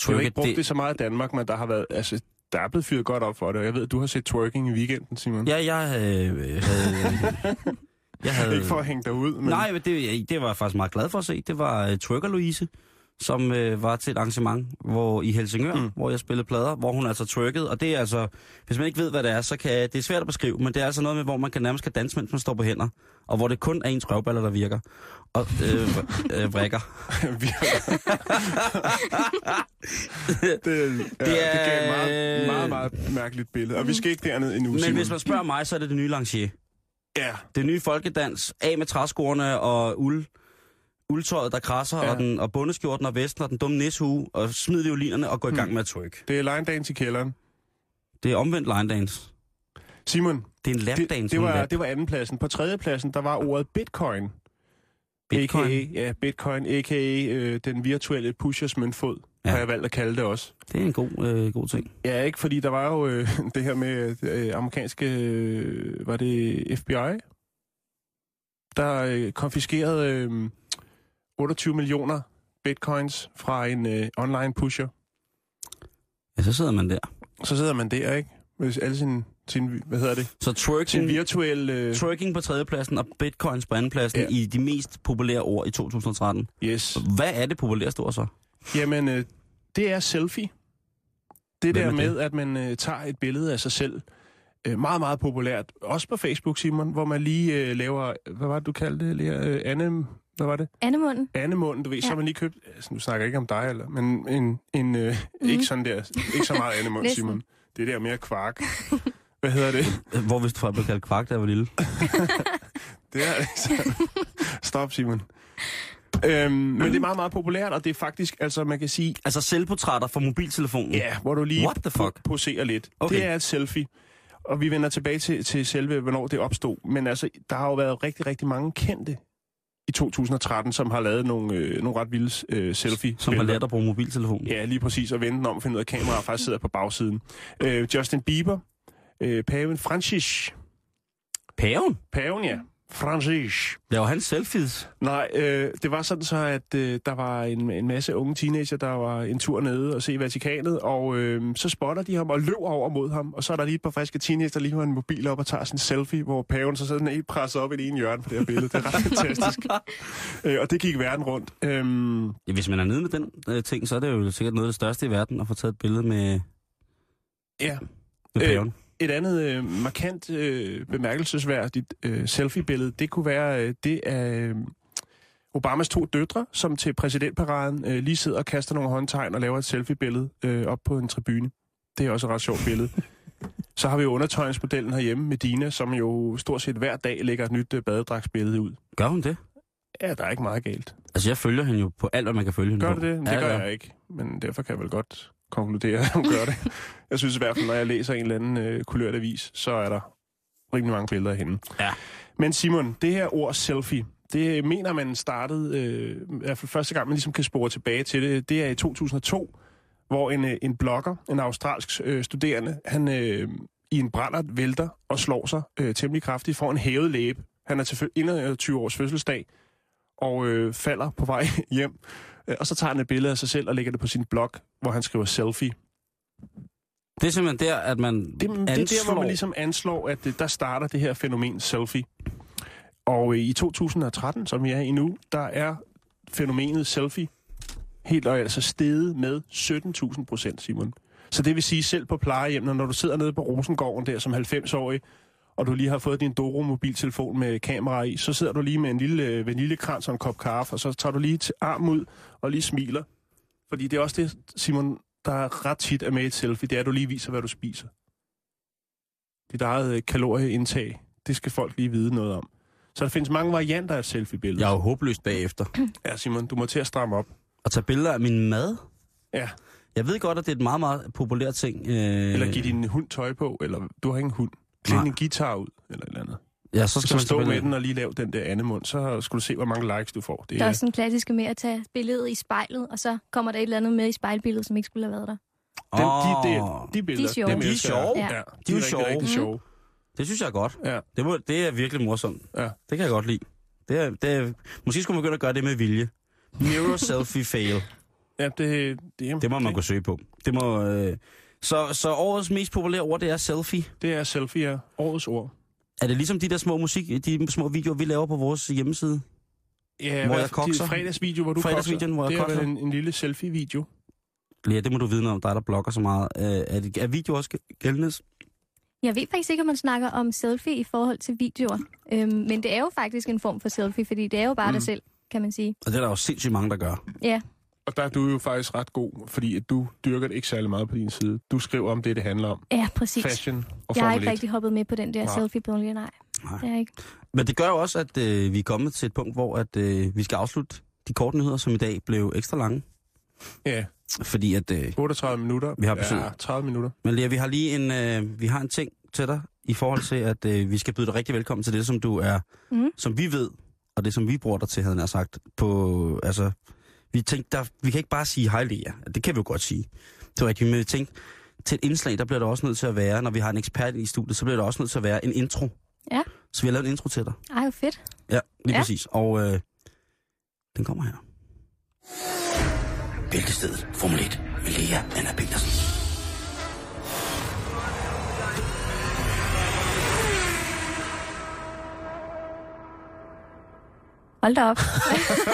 har twerk, ikke brugt det... det, det så meget i Danmark, men der har været, altså, der er blevet fyret godt op for det. Og jeg ved, du har set twerking i weekenden, Simon. Ja, jeg øh, havde... <laughs> jeg havde... Ikke for at hænge dig ud, men... Nej, men det, det var jeg faktisk meget glad for at se. Det var uh, Twerker Louise, som øh, var til et arrangement hvor i Helsingør, Mm. hvor jeg spillede plader, hvor hun altså twerkede. Og det er altså, hvis man ikke ved, hvad det er, så kan det er svært at beskrive, men det er altså noget med, hvor man kan nærmest kan danse, mens man står på hænder, og hvor det kun er ens røvballer, der virker. Og øh, øh, vrikker. <laughs> <laughs> det, ja, det, Det er- det gav et meget, meget, meget mærkeligt billede. Og vi skal ikke derned endnu, Men Simon. hvis man spørger mig, så er det det nye Lancier. Ja, Det nye folkedans, af med træskoerne og uld, uldtøjet, der krasser, Ja. og, den, og bundeskjorten og vesten og den dumme nissehue, og smid violinerne og gå i gang Hmm. med at twerk. det er line dance i kælderen. Det er omvendt line dance. Simon, Det er en det, lapdance. det, var, det var andenpladsen. På tredjepladsen, der var ordet bitcoin. Bitcoin. A.k.a. Ja, bitcoin, a.k.a. Øh, den virtuelle pushers møntfod. Ja. har jeg valgt at kalde det også. Det er en god, øh, god ting. Ja, ikke fordi der var jo øh, <laughs> det her med øh, amerikanske, øh, var det FBI, der øh, konfiskerede øh, 28 millioner bitcoins fra en øh, online pusher. Ja, så sidder man der. Så sidder man der, ikke? Med alle sine, sin, hvad hedder det? Så Sin twerking, virtuelle... Øh, twerking på tredjepladsen og bitcoins på andenpladsen Ja. i de mest populære ord i 2013. yes. Hvad er det populæreste ord så? Jamen, øh, det er selfie. Det Hvem der er det? med, at man øh, tager et billede af sig selv. Øh, meget, meget populært. Også på Facebook, Simon, hvor man lige øh, laver... Hvad var det, du kaldte det? Øh, Anne... Hvad var det? Andemunden. Andemunden, du ved, ja. så har man lige købt... Altså, nu snakker jeg ikke om dig, eller, men en... en øh, mm. Ikke sådan der... Ikke så meget andemund. Simon. Det der mere kvark. Hvad hedder det? <laughs> Hvor hvis du folk blev kaldt kvark, der var lille. <laughs> Det er ikke så... Stop, Simon. Øhm, men det er meget, meget populært, og det er faktisk, altså man kan sige, Altså selvportrætter fra mobiltelefonen. ja, hvor du lige What the fuck? po- poserer lidt. Okay. Det er et selfie. Og vi vender tilbage til, til selve, hvornår det opstod. Men altså, der har jo været rigtig, rigtig mange kendte i 2013, som har lavet nogle, øh, nogle ret vilde øh, selfie Som har lært at bruge mobiltelefonen. Ja, lige præcis. Og vende den om finde ud af, at kameraet faktisk sidder på bagsiden. Øh, Justin Bieber, øh, paven Francis. Paven? Paven, ja. Francis. Laver han selfies? Nej, øh, det var sådan så, at øh, der var en, en masse unge teenager, der var en tur nede og se Vatikanet, og øh, så spotter de ham og løber over mod ham, og så er der lige et par friske teenager, der lige har en mobil op og tager sin selfie, hvor paven så sådan helt presset op i det ene hjørne på det her billede. Det er ret <laughs> fantastisk. øh, og det gik verden rundt. Øhm, Ja, hvis man er nede med den øh, ting, så er det jo sikkert noget af det største i verden at få taget et billede med, ja, med Øh, paven. Et andet øh, markant øh, bemærkelsesværdigt øh, selfie-billede, det kunne være øh, det af øh, Obamas to døtre, som til præsidentparaden øh, lige sidder og kaster nogle håndtegn og laver et selfie-billede øh, op på en tribune. Det er også et ret sjovt billede. <laughs> Så har vi jo undertøjningsmodellen herhjemme med Dina, som jo stort set hver dag lægger et nyt øh, badedragsbillede ud. Gør hun det? Ja, der er ikke meget galt. Altså, jeg følger hende jo på alt, hvad man kan følge hende Gør på. du det? Det Ja, gør ja. jeg ikke. Men derfor kan jeg vel godt konkludere, at hun gør det. <laughs> Jeg synes i hvert fald, når jeg læser en eller anden øh, kulørt avis, så er der rimelig mange billeder af hende. Ja. Men Simon, det her ord selfie, det mener man startede, øh, i hvert fald første gang, man ligesom kan spore tilbage til det, det er i 2002, hvor en, øh, en blogger, en australsk øh, studerende, han øh, i en brændert vælter og slår sig øh, temmelig kraftigt, får en hævet læbe. Han er til 21 års fødselsdag, og øh, falder på vej <laughs> hjem. Øh, Og så tager han et billede af sig selv og lægger det på sin blog, hvor han skriver selfie. Det er simpelthen der, at man Det, det er der, hvor man ligesom anslår, at det, der starter det her fænomen selfie. Og øh, i 2013, som vi er i nu, der er fænomenet selfie helt og altså steget med 17.000 procent, Simon. Så det vil sige, selv på plejehjem, når du sidder nede på Rosengården der som 90-årig, og du lige har fået din Doro-mobiltelefon med kamera i, så sidder du lige med en lille øh, vaniljekrans og en kop kaffe, og så tager du lige til arm ud og lige smiler. Fordi det er også det, Simon, der er ret tit er med i et selfie, det er, at du lige viser, hvad du spiser. Dit eget øh, kalorieindtag, det skal folk lige vide noget om. Så der findes mange varianter af et selfie-billede. Jeg er jo håbløst bagefter. Ja, Simon, du må til at stramme op. At tage billeder af min mad? Ja. Jeg ved godt, at det er et meget, meget populær ting. Øh, Eller give din hund tøj på, eller du har ikke en hund. Klæd en guitar ud, eller et eller andet. Ja, så skal Så man stå med den og lige lave den der andemund, så skal du se, hvor mange likes du får. Det Der er også en klassiske med at tage billedet i spejlet, og så kommer der et eller andet med i spejlbilledet, som ikke skulle have været der. den, de, de, de billeder, sjove. dem De er sjove. Ja, de, De er er jo rigtig, sjove. rigtig Mhm. sjove. Det synes jeg er godt. Ja. Det, må, det er virkelig morsomt. Ja. Det kan jeg godt lide. Det er, det er, måske skulle man begynde at gøre det med vilje. Mirror selfie fail. Ja, det, det, Det må man kunne søge på. Det må, øh... så, så årets mest populære ord, det er selfie. Det er selfie, ja. Årets ord. Er det ligesom de der små musik, de små videoer, vi laver på vores hjemmeside? Ja, Hvor jeg kokser. de Fredagsvideo, hvor du Fredagsvideoen, kokser. hvor jeg det er kokser. vel en, en lille selfie-video. Ja, det må du vide noget om, dig der blogger så meget. Øh, er, det, er video også gældende? Jeg ved faktisk ikke, om man snakker om selfie i forhold til videoer. Øhm, men det er jo faktisk en form for selfie, fordi det er jo bare mm. dig selv, kan man sige. Og det er der jo sindssygt mange, der gør. Ja, Og der er du jo faktisk ret god, fordi at du dyrker det ikke særlig meget på din side. Du skriver om det, det handler om. ja præcis. Fashion og jeg har ikke 1. rigtig hoppet med på den der Nej. selfie-bølge, nej. Nej. Det er ikke. Men det gør jo også, at øh, vi er kommet til et punkt, hvor at, øh, vi skal afslutte de korte nyheder, som i dag blev ekstra lange. Ja, Fordi at... Øh, 38 minutter. Vi har besøg. Ja, 30 minutter. men Lea, vi har lige en, øh, vi har en ting til dig, i forhold til, at øh, vi skal byde dig rigtig velkommen til det, som du er, Mhm. som vi ved, og det som vi bruger dig til, havde jeg sagt, på, altså, Vi tænkte, der, vi kan ikke bare sige hej Lea. Det kan vi jo godt sige. Det var rigtigt, men vi tænkte, til et indslag, der bliver der også nødt til at være, når vi har en ekspert i studiet, så bliver der også nødt til at være en intro. Ja. Så vi har lavet en intro til dig. Ej, hvor fedt. Ja, lige Ja. ja. præcis. Og øh, den kommer her. Bæltestedet Formel 1 med Lea Anna Petersen. Hold da op.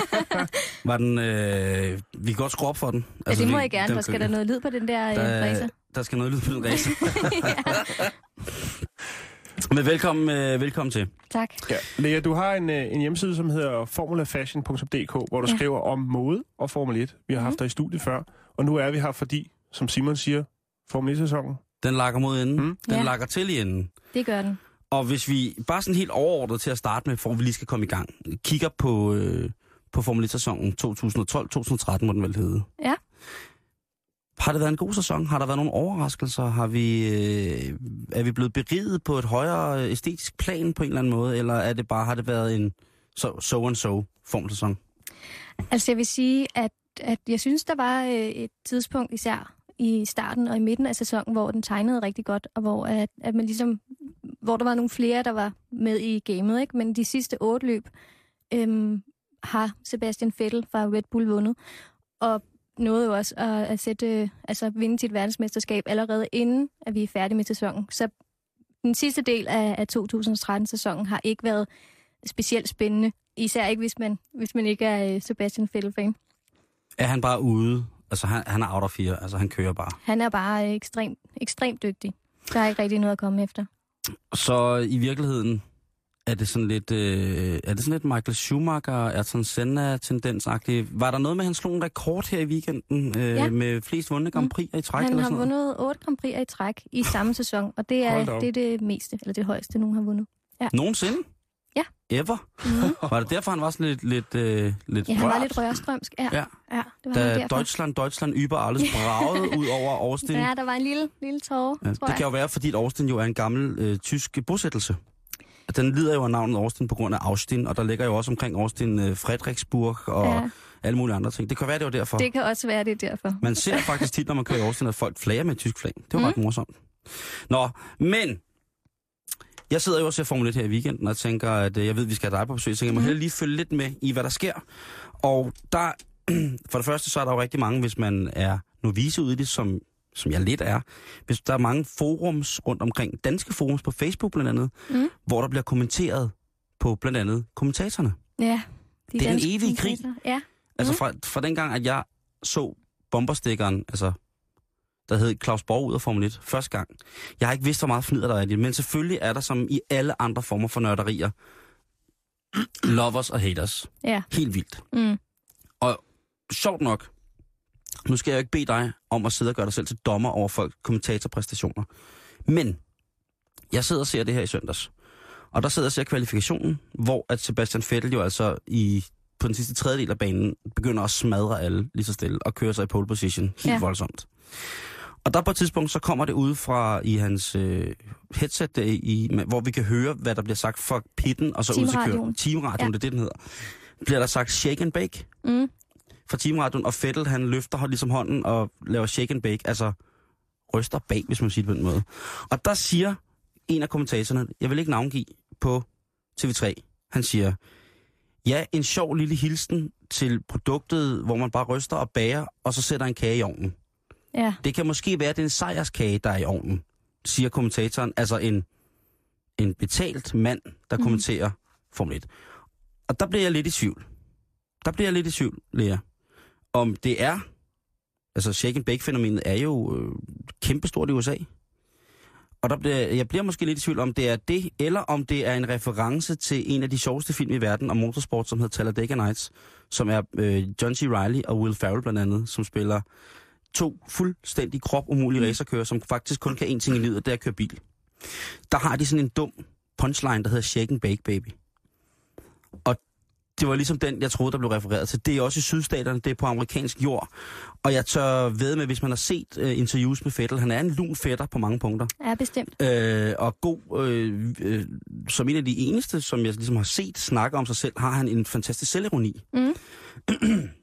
<laughs> Var den, øh, vi kan godt skrue op for den. Ja, det må jeg gerne, for skal der noget lyd på den der, der der, racer? der skal noget lyd på den racer. <laughs> <laughs> Men velkommen, øh, velkommen til. Tak. Ja. Lea, du har en, øh, en hjemmeside, som hedder formulafashion.dk, hvor du Ja. skriver om mode og Formel 1. Vi har haft dig i studiet før, og nu er vi her, fordi, som Simon siger, Formel 1-sæsonen. Den lakker mod enden. Mm. Mm. Den Ja. lakker til i enden. Det gør den. Og hvis vi bare sådan helt overordnet til at starte med, for vi lige skal komme i gang, kigger på, øh, på Formel 1-sæsonen 2012-2013, må den vel hedde. Ja. Har det været en god sæson? Har der været nogle overraskelser? Har vi, øh, er vi blevet beriget på et højere æstetisk plan på en eller anden måde? Eller er det bare, har det været en so, so and so formsæson? Altså jeg vil sige, at, at jeg synes, der var øh, et tidspunkt især i starten og i midten af sæsonen, hvor den tegnede rigtig godt, og hvor, at, at man ligesom, hvor der var nogle flere, der var med i gamet. Ikke? Men de sidste otte løb øhm, har Sebastian Vettel fra Red Bull vundet, og nåede jo også at, at sætte, øh, altså vinde sit verdensmesterskab allerede inden, at vi er færdige med sæsonen. Så den sidste del af, af 2013-sæsonen har ikke været specielt spændende. Især ikke, hvis man, hvis man ikke er øh, Sebastian Vettel-fan. Er han bare ude? Altså, han, han er out of fire. Altså, han kører bare. Han er bare ekstremt, ekstremt dygtig. Der er ikke rigtig noget at komme efter. Så i virkeligheden er det sådan lidt, øh, er det sådan lidt Michael Schumacher, Ayrton Senna-tendensagtigt. Var der noget med, at han slog en rekord her i weekenden øh, Ja. med flest vundne Grand Prix i træk? Han eller har sådan noget? vundet otte Grand Prix i træk i samme sæson, og det er, det er det meste, eller det højeste, nogen har vundet. Nogensinde? Ja. Ever? Mm. Var det derfor, han var sådan lidt, lidt, øh, lidt Ja, han var rørt? lidt rørstrømsk. Ja, Ja. ja det var Da derfor. Deutschland, Deutschland über alles bragede ud over Austin. Ja, der var en lille, lille tårer, Ja, det jeg. kan jo være, fordi Austin jo er en gammel øh, tysk bosættelse. Den lider jo af navnet Austin på grund af Austin, og der ligger jo også omkring Austin øh, Frederiksburg og ja. Alle mulige andre ting. Det kan være, det var derfor. det kan også være, det er derfor. Man ser faktisk tit, når man kører i Austin, at folk flager med et tysk flag. Det var. Mm. ret morsomt. Nå, men jeg sidder jo og ser Formel 1 her i weekenden, og tænker, at øh, jeg ved, at vi skal have dig på besøg, så jeg må Mhm. mm. lige følge lidt med i, hvad der sker. Og der, <clears throat> for det første, så er der jo rigtig mange, hvis man er novice ude i det, som, som jeg lidt er. Hvis der er mange forums rundt omkring, danske forums på Facebook blandt andet, Mm. hvor der bliver kommenteret på blandt andet kommentatorerne. Ja, de Det er en evig krig. Ja, Altså Mhm. fra, fra den gang, at jeg så bomberstikkeren, altså der hed Claus Borg ud af Formel 1, første gang. Jeg har ikke vidst, hvor meget fnider der er i det, men selvfølgelig er der som i alle andre former for nørderier, lovers og haters. ja. Helt vildt. Mm. Sjovt nok, nu skal jeg jo ikke bede dig om at sidde og gøre dig selv til dommer over folk kommentatorpræstationer. Men jeg sidder og ser det her i søndags. Og der sidder jeg og ser kvalifikationen, hvor at Sebastian Vettel jo altså i, på den sidste tredjedel af banen begynder at smadre alle lige så stille og køre sig i pole position. Helt ja. voldsomt. Og der på et tidspunkt, så kommer det ud fra i hans øh, headset, der i, med, hvor vi kan høre, hvad der bliver sagt fra pitten, og så ud til kører. Teamradioen. Ja. det er det, den hedder. Bliver der sagt shake and bake Mm. fra teamradioen, og Fettel han løfter ligesom hånden og laver shake and bake, altså ryster bag, hvis man siger det på den måde. Og der siger en af kommentatorerne, jeg vil ikke navngive på TV3, han siger, ja, en sjov lille hilsen til produktet, hvor man bare ryster og bager, og så sætter en kage i ovnen. Ja, Det kan måske være, at det er en sejrskage, der er i ovnen, siger kommentatoren, altså en, en betalt mand, der mm. kommenterer Formel 1. Og der bliver jeg lidt i tvivl. Der bliver jeg lidt i tvivl, Lea. Om det er, altså shake and bake fænomenet er jo øh, kæmpestort i USA. Og der bliver, jeg bliver måske lidt i tvivl om det er det, eller om det er en reference til en af de sjoveste film i verden om motorsport, som hedder Talladega Nights, som er øh, John C. Reilly og Will Ferrell blandt andet, som spiller to fuldstændig krop umulige racerkører, som faktisk kun kan én ting i livet, og det er at køre bil. Der har de sådan en dum punchline, der hedder Shake and Bake Baby. Og det var ligesom den, jeg troede, der blev refereret til. Det er også i sydstaterne, det er på amerikansk jord. Og jeg tør ved med, hvis man har set uh, interviews med Fettel, han er en lun fætter på mange punkter. er bestemt. Øh, og god, øh, øh, som en af de eneste, som jeg ligesom har set snakke om sig selv, har han en fantastisk selvironi. Mm. <clears throat>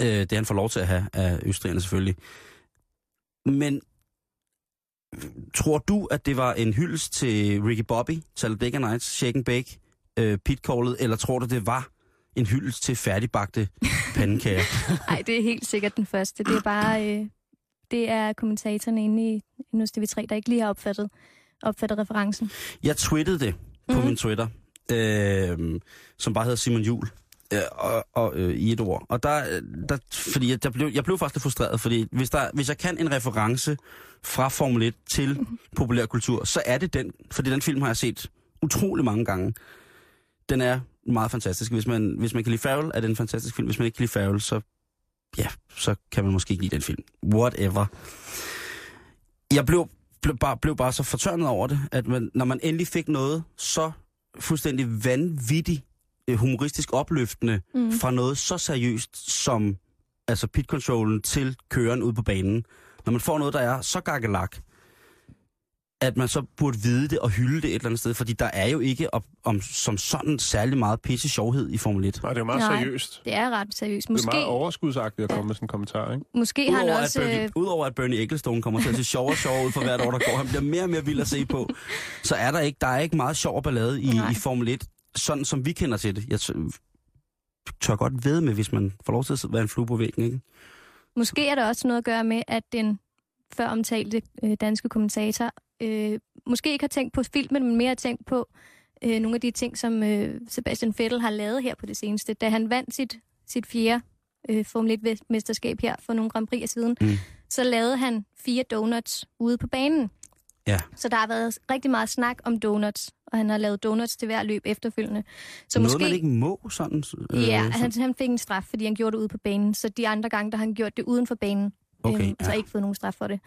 Øh, det han får lov til at have af østrigerne selvfølgelig. Men tror du, at det var en hyldest til Ricky Bobby, Talladega Nights, Shake and Bake, øh, Pit Callet, eller tror du, det var en hyldest til færdigbagte <laughs> pandekager? Nej, det er helt sikkert den første. Det er bare... Øh, det er kommentatorerne inde i hos TV3, der ikke lige har opfattet, opfattet referencen. Jeg twittede det på mm. min Twitter, øh, som bare hedder Simon Jul. Øh, og, og, øh, i et ord. Og der, der fordi jeg, der blev, jeg blev faktisk lidt frustreret, fordi hvis, der, hvis jeg kan en reference fra Formel 1 til populærkultur, så er det den, fordi den film har jeg set utrolig mange gange. Den er meget fantastisk. Hvis man, hvis man kan lide Farrell, er det en fantastisk film. Hvis man ikke kan lide Farrell, så, ja, så kan man måske ikke lide den film. Whatever. Jeg blev, blev, bare, blev bare så fortørnet over det, at man, når man endelig fik noget så fuldstændig vanvittigt øh, humoristisk opløftende mm. fra noget så seriøst som altså pit controllen til køren ud på banen. Når man får noget, der er så gakkelak, at man så burde vide det og hylde det et eller andet sted, fordi der er jo ikke op, om, som sådan særlig meget pisse sjovhed i Formel 1. Nej, det er jo meget Nej, seriøst. Det er ret seriøst. Måske, det er meget overskudsagtigt at komme med sådan en kommentar, ikke? måske har han Udover, også... at Bernie, Øh, udover at Bernie Ecclestone kommer til at se sjovere og sjovere ud for hvert år, der går, han bliver mere og mere vild at se på, så er der ikke, der er ikke meget sjov ballade i, Nej. i Formel 1, sådan som vi kender til det. Jeg tør- godt ved med, hvis man får lov til at være en flue på væggen, ikke? Måske er der også noget at gøre med, at den før omtalte øh, danske kommentator øh, måske ikke har tænkt på filmen, men mere har tænkt på øh, nogle af de ting, som øh, Sebastian Vettel har lavet her på det seneste. Da han vandt sit, sit fjerde øh, Formel 1-mesterskab her for nogle Grand Prix siden, mm. så lavede han fire donuts ude på banen. Ja. Så der har været rigtig meget snak om donuts, og han har lavet donuts til hver løb efterfølgende. Så Noget, måske... man ikke må, sådan. øh, Ja, sådan. han, han fik en straf, fordi han gjorde det ude på banen. Så de andre gange, der har han gjort det uden for banen. Okay, øhm, Så ja. ikke fået nogen straf for det.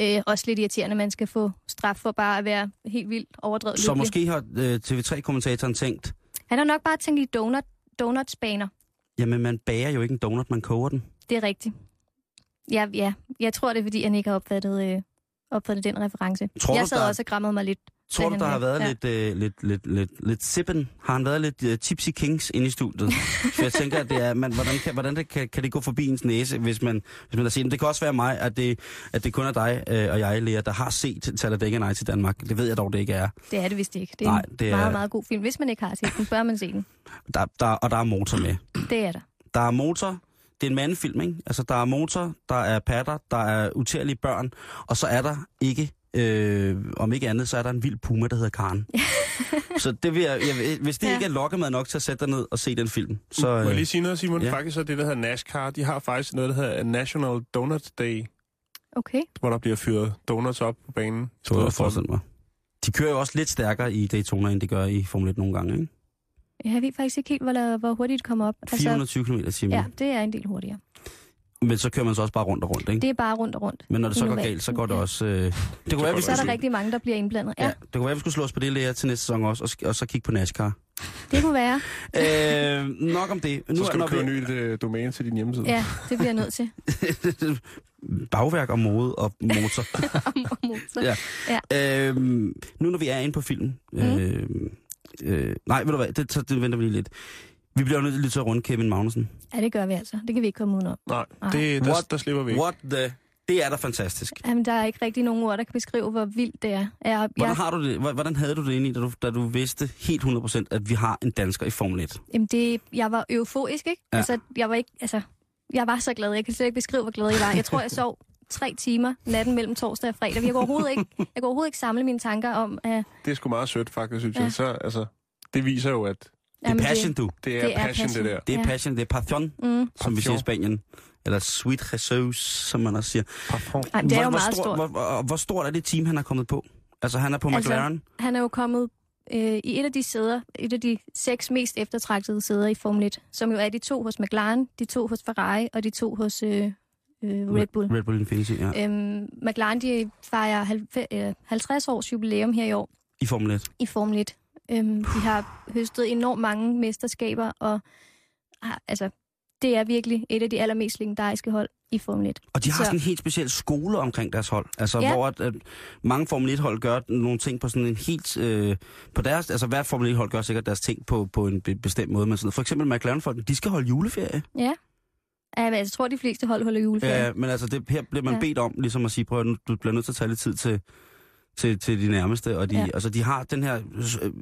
Øh, også lidt irriterende, at man skal få straf for bare at være helt vildt overdrevet Så lykkelig. måske har øh, TV3-kommentatoren tænkt, Han har nok bare tænkt i donut, donutsbaner. jamen man bager jo ikke en donut, man koger den. Det er rigtigt. Ja, ja. Jeg tror, det er, fordi han ikke har opfattet, øh, opfattet den reference. Tror jeg du, sad der- også og grammede mig lidt. Tror du, der har været ja. lidt, øh, lidt, lidt, lidt, lidt sippen? Har han været lidt uh, tipsy kings inde i studiet? <laughs> For jeg tænker, at det er, man, hvordan, kan, hvordan det, kan, kan det gå forbi ens næse, hvis man, hvis man har set den? Det kan også være mig, at det, at det kun er dig øh, og jeg, Lea, der har set Talladega Nights i Danmark. Det ved jeg dog, det ikke er. Det er det vist ikke. Det er Nej, en det er- meget, meget god film. Hvis man ikke har set den, bør man se den. Der, der, og der er motor med. Det er der. Der er motor. Det er en mandefilm, ikke? Altså, der er motor, der er patter, der er utærlige børn, og så er der ikke, øh, om ikke andet, så er der en vild puma, der hedder Karen. <laughs> så det vil jeg, jeg, hvis det Ja. ikke er lokkemad nok til at sætte dig ned og se den film, så... Må jeg Øh, lige sige noget, Simon? ja. Faktisk så er det, der hedder NASCAR, de har faktisk noget, der hedder National Donut Day, Okay. hvor der bliver fyret donuts op på banen. så jeg forestille mig. De kører jo også lidt stærkere i Daytona, end de gør i Formel 1 nogle gange, ikke? Jeg ved faktisk ikke helt, hvor, hvor hurtigt det kommer op. 420 km i timen. ja, det er en del hurtigere. Men så kører man så også bare rundt og rundt, ikke? Det er bare rundt og rundt. Men når det så går Normalt. galt, så går det Ja. også... Øh, det kunne være, vi Så er der rigtig mange, der bliver indblandet. Ja, ja, det kunne være, vi skulle slå os på det lære til næste sæson også, og, og så kigge på NASCAR. det kunne være. <laughs> øh, nok om det. Så skal når du købe nyt øh, domæne til din hjemmeside. Ja, det bliver jeg nødt til. <laughs> bagværk og mode og motor. <laughs> Motor. Ja. Ja. øhm, nu når vi er inde på filmen. Mm. Øh, nej, ved du hvad, det, så, det venter vi lige lidt. Vi bliver nødt til at runde Kevin Magnussen. ja, det gør vi altså. Det kan vi ikke komme udenom. Nej, Nej. det, der, What? der slipper vi ikke. What the... Det er da fantastisk. Jamen, der er ikke rigtig nogen ord, der kan beskrive, hvor vildt det er. Jeg, Hvordan, jeg, har du det, Hvor- hvordan havde du det egentlig, da du, da du vidste helt 100% at vi har en dansker i Formel 1? jamen, det, jeg var euforisk, ikke? Ja. Altså, jeg var ikke, altså, jeg var så glad. Jeg kan slet ikke beskrive, hvor glad jeg var. Jeg tror, jeg sov tre timer natten mellem torsdag og fredag. Jeg kan overhovedet ikke, <laughs> jeg kan overhovedet ikke samle mine tanker om, at Det er sgu meget sødt, faktisk, synes Ja. jeg. Så, altså, det viser jo, at Det er passion, du. det er, Det er passion, passion. det der. Det er passion, det er passion, mm, som vi siger i. Spanien. Eller sweet Jesus, som man også siger. Parfum. ej, det er hvor, jo hvor meget stort. stort. Hvor, hvor, hvor stort er det team, han er kommet på? Altså, han er på Altså, McLaren. Han er jo kommet øh, i et af de sæder, et af de seks mest eftertragtede sæder i Formel 1, som jo er de to hos McLaren, de to hos Ferrari og de to hos øh, øh, Red Bull. Red Bull Infinity, ja. Øhm, McLaren de fejrer halv- øh, 50 års jubilæum her i år I Formel 1. i Formel 1. Øhm, de har høstet enormt mange mesterskaber, og har, altså, det er virkelig et af de allermest legendariske hold i Formel 1. Og de har Så- sådan en helt speciel skole omkring deres hold. Altså, Ja. hvor at, at mange Formel 1-hold gør nogle ting på sådan en helt... Øh, på deres, altså, hver Formel 1-hold gør sikkert deres ting på, på en be- bestemt måde. Men sådan, for eksempel McLaren-folk, de skal holde juleferie. Ja, Ja, men jeg tror, de fleste hold holder juleferie. Ja, men altså, det, her bliver man Ja. bedt om, ligesom at sige, prøv at du bliver nødt til at tage lidt tid til, til, til de nærmeste. Og de, ja. Altså, de har den her... Øh,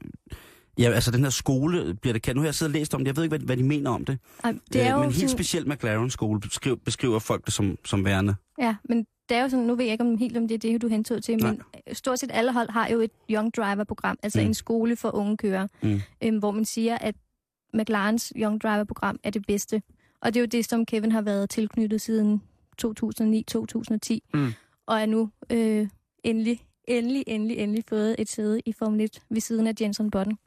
ja, altså den her skole bliver det kaldt. Nu har jeg siddet og læst om det. Jeg ved ikke, hvad, hvad de mener om det. Ej, det er Øh, jo men helt specielt McLaren skole beskriver, beskriver folk det som, som værende. Ja, men det er jo sådan, nu ved jeg ikke om helt om det er det, du hentog til, Nej. men stort set alle hold har jo et Young Driver-program, altså mm. en skole for unge kører, Mm. øhm, hvor man siger, at McLarens Young Driver-program er det bedste. Og det er jo det, som Kevin har været tilknyttet siden 2009-2010, Mm. og er nu øh, endelig, endelig, endelig, endelig fået et sæde i Formel 1 ved siden af Jenson Button,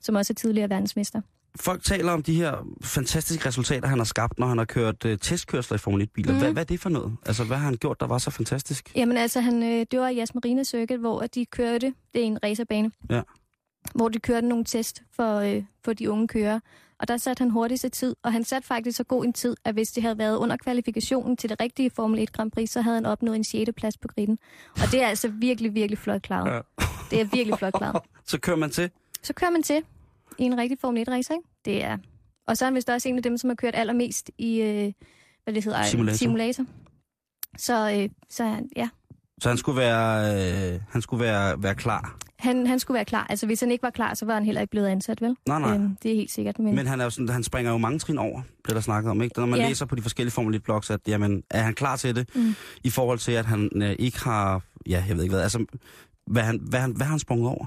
som også er tidligere verdensmester. Folk taler om de her fantastiske resultater, han har skabt, når han har kørt øh, testkørsler i Formel 1-biler. Mm. Hvad, hvad er det for noget? Altså, hvad har han gjort, der var så fantastisk? Jamen altså, han, øh, det var i Jas Marina Circuit, hvor de kørte, det er en racerbane, Ja. hvor de kørte nogle test for, øh, for de unge kører. Og der satte han hurtigste tid, og han satte faktisk så god en tid, at hvis det havde været under kvalifikationen til det rigtige Formel 1 Grand Prix, så havde han opnået en 6. plads på griden. Og det er altså virkelig, virkelig flot klaret. Ja. Det er virkelig flot klaret. <laughs> Så kører man til. Så kører man til i en rigtig Formel 1 race, ikke? Det er... Og så er han vist også en af dem, som har kørt allermest i, øh, hvad det hedder, Simulator. simulator. Så, øh, så han- ja, Så han skulle være, øh, han skulle være, være klar. Han, han skulle være klar. Altså, hvis han ikke var klar, så var han heller ikke blevet ansat, vel? Nej, nej. Øhm, det er helt sikkert. Men, Men han, er jo sådan, han springer jo mange trin over, bliver der snakket om. Ikke? Når man ja. Læser på de forskellige Formel 1-blogs, at jamen, er han klar til det, Mm. i forhold til, at han øh, ikke har, ja, jeg ved ikke hvad, altså, hvad, han, hvad, han, hvad han sprunget over?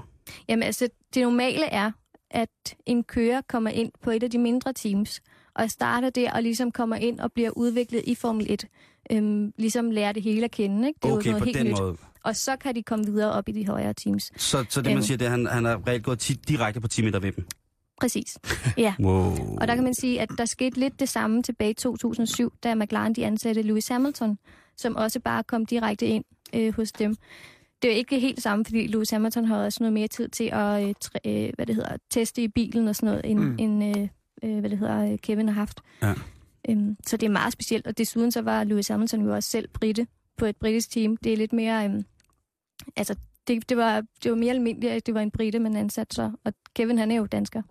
Jamen, altså, det normale er, at en kører kommer ind på et af de mindre teams, og starter der og ligesom kommer ind og bliver udviklet i Formel 1. Øhm, ligesom lærer det hele at kende, ikke? Det er okay, jo noget på helt den nyt. måde. Og så kan de komme videre op i de højere teams. Så, så det, man Øhm. siger, det er, at han, han er reelt gået ti, direkte på 10 meter ved dem. Præcis. <laughs> Ja. Wow. Og der kan man sige, at der skete lidt det samme tilbage i 2007, da McLaren de ansatte Lewis Hamilton, som også bare kom direkte ind øh, hos dem. Det er jo ikke helt det samme, fordi Lewis Hamilton har også noget mere tid til at øh, træ, øh, hvad det hedder, teste i bilen og sådan noget, end, Mm. end øh, øh, hvad det hedder, øh, Kevin har haft. Ja. Øhm, så det er meget specielt, og desuden så var Lewis Hamilton jo også selv britte på et britisk team. Det er lidt mere... Øhm, altså, det, det, var, det var mere almindeligt, at det var en brite, man ansatte så. Og Kevin, han er jo dansker.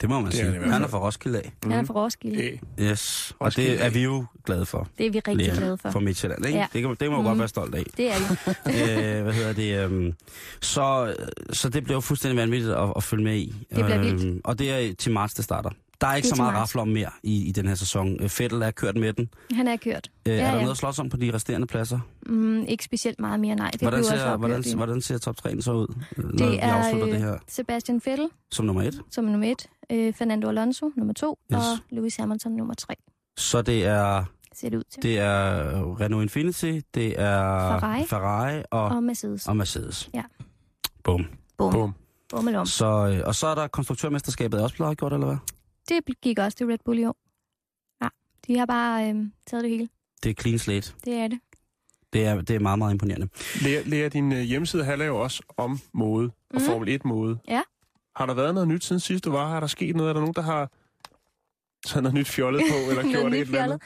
Det må man Det er sige. hvert Han er fra Roskilde af. Mm. Han er fra Roskilde. Øh, Yes. Og Roskilde det er vi jo glade for. Det er vi rigtig glade for. For Midtjylland, ikke? Ja. Det, kan, det må man Mhm. godt være stolt af. Det er vi. <laughs> øh, hvad hedder det? Øhm, så, så det bliver jo fuldstændig vanvittigt at, at følge med i. Det bliver vildt. Øhm, og det er til marts, det starter. Der er ikke Det er så meget rafler om mere i, i den her sæson. Øh, Fettel er kørt med den. Han er kørt. Øh, Ja, er der ja. noget at slås om på de resterende pladser? Mm, ikke specielt meget mere, nej. Det hvordan, ser, hvordan, i- hvordan ser top 3'en så ud, øh, når Det er afslutter det her øh, Sebastian Vettel som nummer et? som er nummer et, øh, Fernando Alonso nummer to, Yes. og Lewis Hamilton nummer tre, Så det er, ser det ud til. det er Renault Infinity, det er Ferrari. Ferrari og, Og Mercedes. og Mercedes. Ja. Bum. Bum. bum. Bum om. Så, og så er der konstruktørmesterskabet også blevet afgjort, eller hvad? Det gik også til Red Bull i år. Ja, de har bare øh, taget det hele. Det er clean slate. Det er det. Det er, det er meget, meget imponerende. Lea, Lea, din øh, hjemmeside handler jo også om mode og Mhm. Formel 1-mode. Ja. Har der været noget nyt siden sidst du var her? Har der sket noget? Er der nogen, der har taget noget nyt fjollet på, <laughs> eller Noget gjort et nyt eller andet?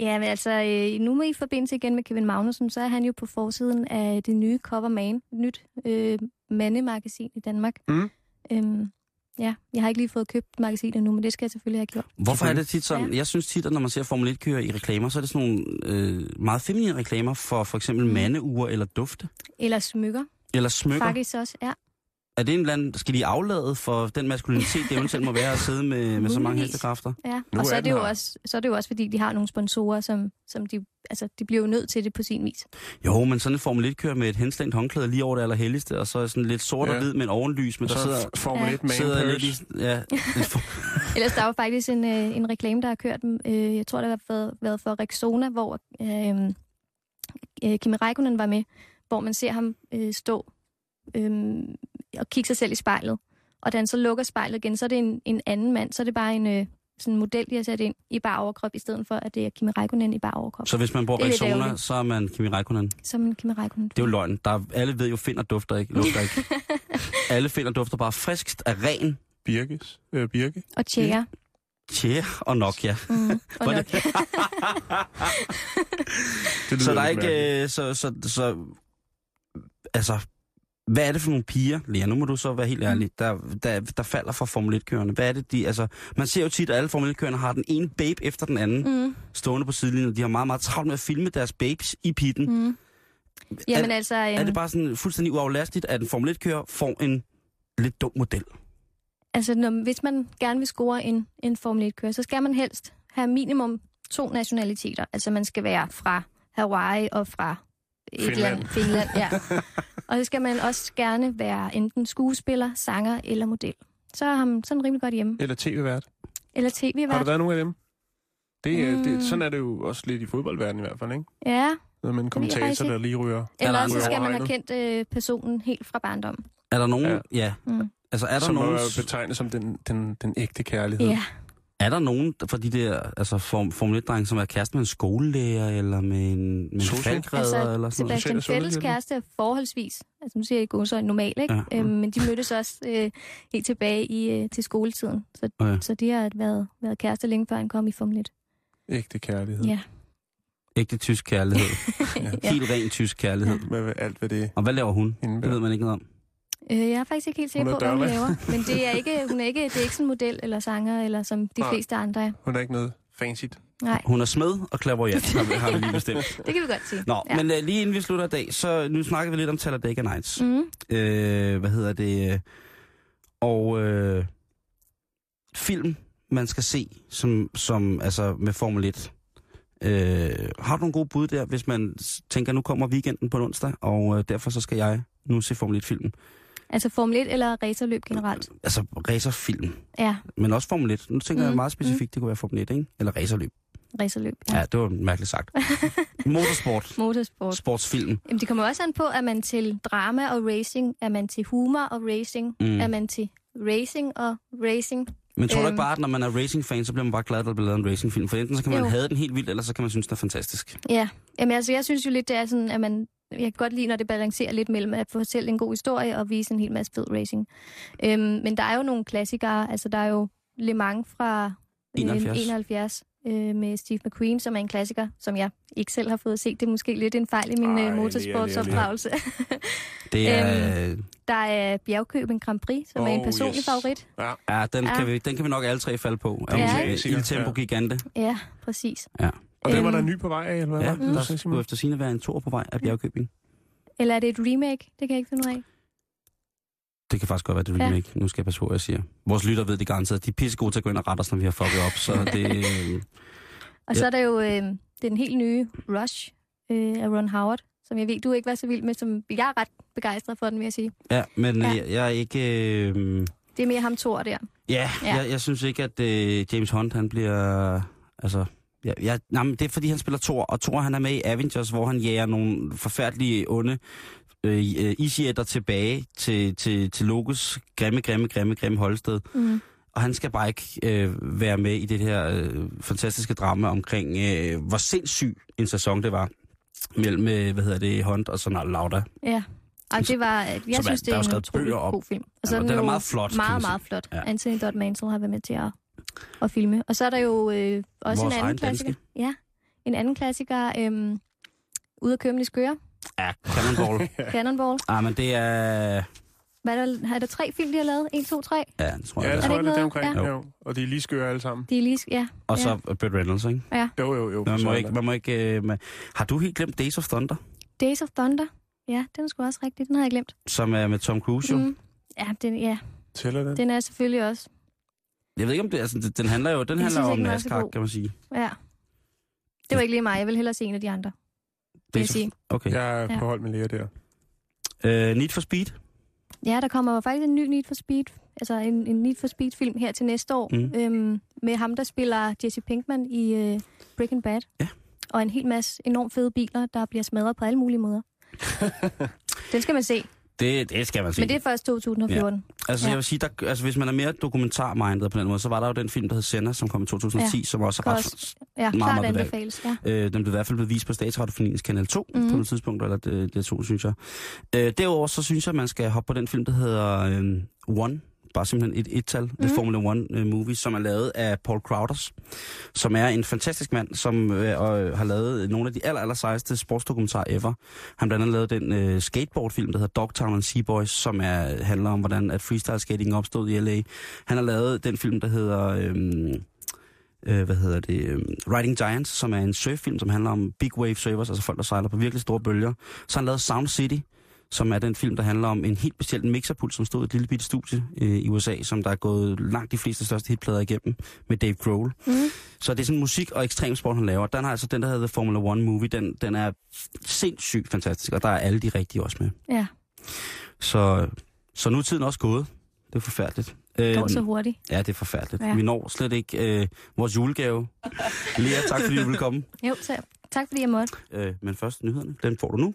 Ja, men altså, øh, nu med i forbindelse igen med Kevin Magnussen, så er han jo på forsiden af det nye Cover Man, et nyt øh, mandemagasin i Danmark. Mm. Øhm, ja, jeg har ikke lige fået købt magasinet endnu, men det skal jeg selvfølgelig have gjort. Hvorfor er det tit sådan? Jeg synes tit, at når man ser Formel 1-kører i reklamer, så er det sådan nogle øh, meget feminine reklamer for for eksempel mandeure eller dufte. Eller smykker, Eller smykker. faktisk også, ja. Er det en eller anden, skal de aflade for den maskulinitet, det eventuelt må være at sidde med, med så mange hestekræfter? ja. Nu Og så er er, det jo her. også, så er det jo også, fordi de har nogle sponsorer, som, som de, altså, de bliver jo nødt til det på sin vis. Jo, men sådan en Formel 1-kører med et henslængt håndklæde lige over det allerhelligste, og så er sådan lidt sort og Ja. hvid med en ovenlys, men Så der sidder, Formel Ja. 1 man sidder lidt i... Ja, <laughs> Ellers der er jo faktisk en, øh, en reklame, der har kørt, øh, jeg tror, det har været, været for Rexona, hvor øh, øh, Kimi Räikkönen var med, hvor man ser ham øh, stå øh, og kigge sig selv i spejlet. Og da han så lukker spejlet igen, så er det en, en anden mand, så er det bare en øh, sådan en model, de har sat ind i bare overkrop, i stedet for, at det er Kimi Räikkönen i bare overkrop. så hvis man bruger er Rexona, så er man Kimi Räikkönen. Som en Kimi Räikkönen. Det er jo løgn. Der er, alle ved jo, finder dufter ikke. Lugter ikke. <laughs> alle finder dufter bare friskt af ren Birkes. Øh, Birke. Og Tjære. Tjære og Nokia. Mm, og <laughs> Var nok. det- <laughs> Det Så der er ikke... øh, Så, så, så, altså, hvad er det for nogle piger, Lea, nu må du så være helt ærlig, der, der, der falder fra Formel 1-kørende? Hvad er det, de, altså, man ser jo tit, at alle Formel 1-kørende har den ene babe efter den anden Mm. stående på sidelinjen. De har meget, meget travlt med at filme deres babes i pitten. Mm. Jamen er, altså... er øhm, det bare sådan fuldstændig uaflastigt, at en Formel 1-kører får en lidt dum model? Altså, når, hvis man gerne vil score en, en Formel 1-kører, så skal man helst have minimum to nationaliteter. Altså, man skal være fra Hawaii og fra et Finland. land, Finland. Ja. og så skal man også gerne være enten skuespiller, sanger eller model. Så er han sådan rimelig godt hjemme. Eller tv-vært. Eller tv-vært. Har du været nogen af dem? Det, er, Mm. det, sådan er det jo også lidt i fodboldverdenen i hvert fald, ikke? Ja, en jeg kommentator, faktisk der lige ryger. eller også så andre skal man have kendt øh, personen helt fra barndom. Er der nogen... Ja. Ja. Mm. Altså, er der, som nogen, betegnet som den, den, den ægte kærlighed. Ja. Er der nogen fra de der altså, form, Formel 1-drenge, som er kæreste med en skolelærer, eller med en, med en falkredder, Altså, eller sådan noget? Sebastian sundhedshjælper. kæreste er forholdsvis, altså nu siger jeg ikke så normal, ikke? Ja. Ja. Øhm, men de mødtes også øh, helt tilbage i, øh, til skoletiden. Så, Ja. så de har været, været kærester længe før han kom i Formel 1. Ægte kærlighed. Ja. Ægte tysk kærlighed. <laughs> ja. Helt ren tysk kærlighed. Med alt, hvad det Og hvad laver hun? Det indebærer. ved man ikke noget om. Øh, jeg er faktisk ikke helt sikker er på, hvad hun laver. Men det er ikke, hun er ikke, det er ikke sådan en model eller sanger, eller som de Nej. fleste andre er. Hun er ikke noget fancy. Nej, Hun er smed og klaverjant, har, vi- har vi lige bestemt. <laughs> det kan vi godt sige. Nå, Ja. men uh, lige inden vi slutter i dag, så nu snakker vi lidt om Talladega Nights. Mm. Øh, hvad hedder det? Og øh, film, man skal se, som, som altså med Formel 1. Øh, har du nogle gode bud der, hvis man tænker, nu kommer weekenden på onsdag, og øh, derfor så skal jeg nu se Formel 1-filmen. Altså Formel 1 eller racerløb generelt. Altså racerfilm, Ja, men også Formel 1. Nu tænker mm, jeg Mm, meget specifikt, det kunne være Formel 1, ikke? Eller racerløb. racerløb. Ja, Ja. det var mærkeligt sagt. <laughs> Motorsport, Motorsport. sportsfilm. Jamen, det kommer også an på, at man til drama og racing, er man til humor og racing, Mm. mm. er man til racing og racing. Men tror du Øhm. ikke bare, at når man er racing-fan, så bliver man bare glad, at der bliver lavet en racingfilm? For enten så kan man Jo. have den helt vildt, eller så kan man synes, den er fantastisk. Ja, Jamen, altså, jeg synes jo lidt, det er sådan, at man... Jeg kan godt lide, når det balancerer lidt mellem at fortælle en god historie og vise en hel masse fed racing. Øhm, men der er jo nogle klassikere. Altså, der er jo Le Mans fra øh, 71. 71 øh, med Steve McQueen, som er en klassiker, som jeg ikke selv har fået set. Det er måske lidt en fejl i min Ej, øh, Lea, motorsportsopdragelse. <laughs> Det er... Øhm. der er Bjergkøben Grand Prix, som oh, er en personlig yes. favorit. Ja, Ja, den, Ja. Kan vi, den kan vi nok alle tre falde på. Ja, Tempo Ja. Gigante. Ja, præcis. Ja, og den var der Øhm. ny på vej af, eller hvad ja var det, der skulle efter sine være en tor på vej af Bjergkøbing. Eller er det et remake? Det kan jeg ikke finde ud af. Det kan faktisk godt være, det er Ja. remake. Nu skal jeg passe på, hvad jeg siger. Vores lytter ved det garanteret. De er pissegode til at gå ind og rette os, når vi har fucket op. Så det... <laughs> øh, Og Ja. så er der jo øh, den helt nye Rush øh, af Ron Howard, som jeg ved, du ikke var så vild med, som jeg er ret begejstret for den, vil jeg sige. Ja, men Ja. ja. Jeg, jeg er ikke... Øh, Det er mere ham Thor der. ja, Ja. Jeg, jeg synes ikke, at øh, James Hunt, han bliver... Altså, Ja, ja, nej, men det er fordi, han spiller Thor, og Thor han er med i Avengers, hvor han jager nogle forfærdelige onde øh, øh, isjætter tilbage til, til, til Lokes grimme, grimme, grimme, grimme holdsted. Mm. Og han skal bare ikke øh, være med i det her øh, fantastiske drama omkring, øh, hvor sindssyg en sæson det var mellem, øh, hvad hedder det, Hunt og så Lauda. Ja. Og det var, jeg er- synes, der det er er en utrolig god film. Og Ja, og den er meget flot, Meget, meget flot. Ja. Anthony Dodd Mansell har været med til at, at filme. Og så er der jo øh, også Vores en anden klassiker. danske. Ja, en anden klassiker. Øh, Ude af køben i skøre. Ja, Cannonball. <laughs> Cannonball. ah, men det er... Hvad er der, er der tre film, de har lavet? En, to, tre? Ja, det tror Ja, jeg. det det er. tror jeg, det er omkring. Ja. Ja. Jo. Og de er lige skøre alle sammen. De er lige... Ja. Og så ja. Burt Reynolds, ikke? Jo, jo, jo. Man må Så- ikke... Man må ikke øh, man... Har du helt glemt Days of Thunder, Days of Thunder. Ja, den er sgu også rigtig. Den har jeg glemt. som er med Tom Cruise? Mm. Mm. Ja, den, ja, Tæller den? den er selvfølgelig også. Jeg ved ikke, om det... Altså, det- den handler jo den Jeg handler synes om er NASCAR, kan man sige. Ja. Det var ikke lige mig. Jeg vil hellere se en af de andre. Days of... sige. Okay. Jeg er Ja. på hold med Lea der. Øh, Need for Speed. Ja, der kommer faktisk en ny Need for Speed, altså en, en Need for Speed film her til næste år, Mm. mm. øhm, med ham, der spiller Jesse Pinkman i øh, Breaking Bad. Ja. Og en hel masse enormt fede biler, der bliver smadret på alle mulige måder. <laughs> Den skal man se, Det, det skal man se. men det er først 2014. Altså, Ja. jeg vil sige, der, altså, hvis man er mere dokumentarmindet på den måde, så var der jo den film, der hed Senna, som kom i 2010, Ja. som også er ret... Ja, meget, meget anbefales. Ja. Øh, den blev i hvert fald blevet vist på Statsradiofoniens Kanal 2 mm. På et tidspunkt, eller det, det to, synes jeg. Øh, derudover så synes jeg, at man skal hoppe på den film, der hedder øh, One, bare simpelthen et et-tal, mm. The Formula One uh, Movie, som er lavet af Paul Crowders, som er en fantastisk mand, som uh, har lavet nogle af de aller, aller sejeste sportsdokumentarer ever. Han blandt andet lavet den uh, skateboardfilm, der hedder Dogtown and Seaboys, som er, handler om, hvordan at freestyle skating opstod i LA. Han har lavet den film, der hedder... Øhm, øh, hvad hedder det, øh, Riding Giants, som er en surffilm, som handler om big wave surfers, altså folk, der sejler på virkelig store bølger. Så har han lavet Sound City, som er den film, der handler om en helt bestemt mixerpult, som stod i et lille bitte studie øh, i USA, som der er gået langt de fleste største hitplader igennem med Dave Grohl. Mm. Så det er sådan musik og ekstremsport, han laver. Den har altså den, der hedder The Formula One Movie, den, den er sindssygt fantastisk, og der er alle de rigtige også med. Ja. Så, så nu er tiden også gået. Det er forfærdeligt. Det går så hurtigt. Ja, det er forfærdeligt. Ja. Vi når slet ikke øh, vores julegave. Lea, tak fordi du ville komme. <laughs> Jo, så, tak fordi jeg måtte. Øh, men først nyhederne. Den får du nu.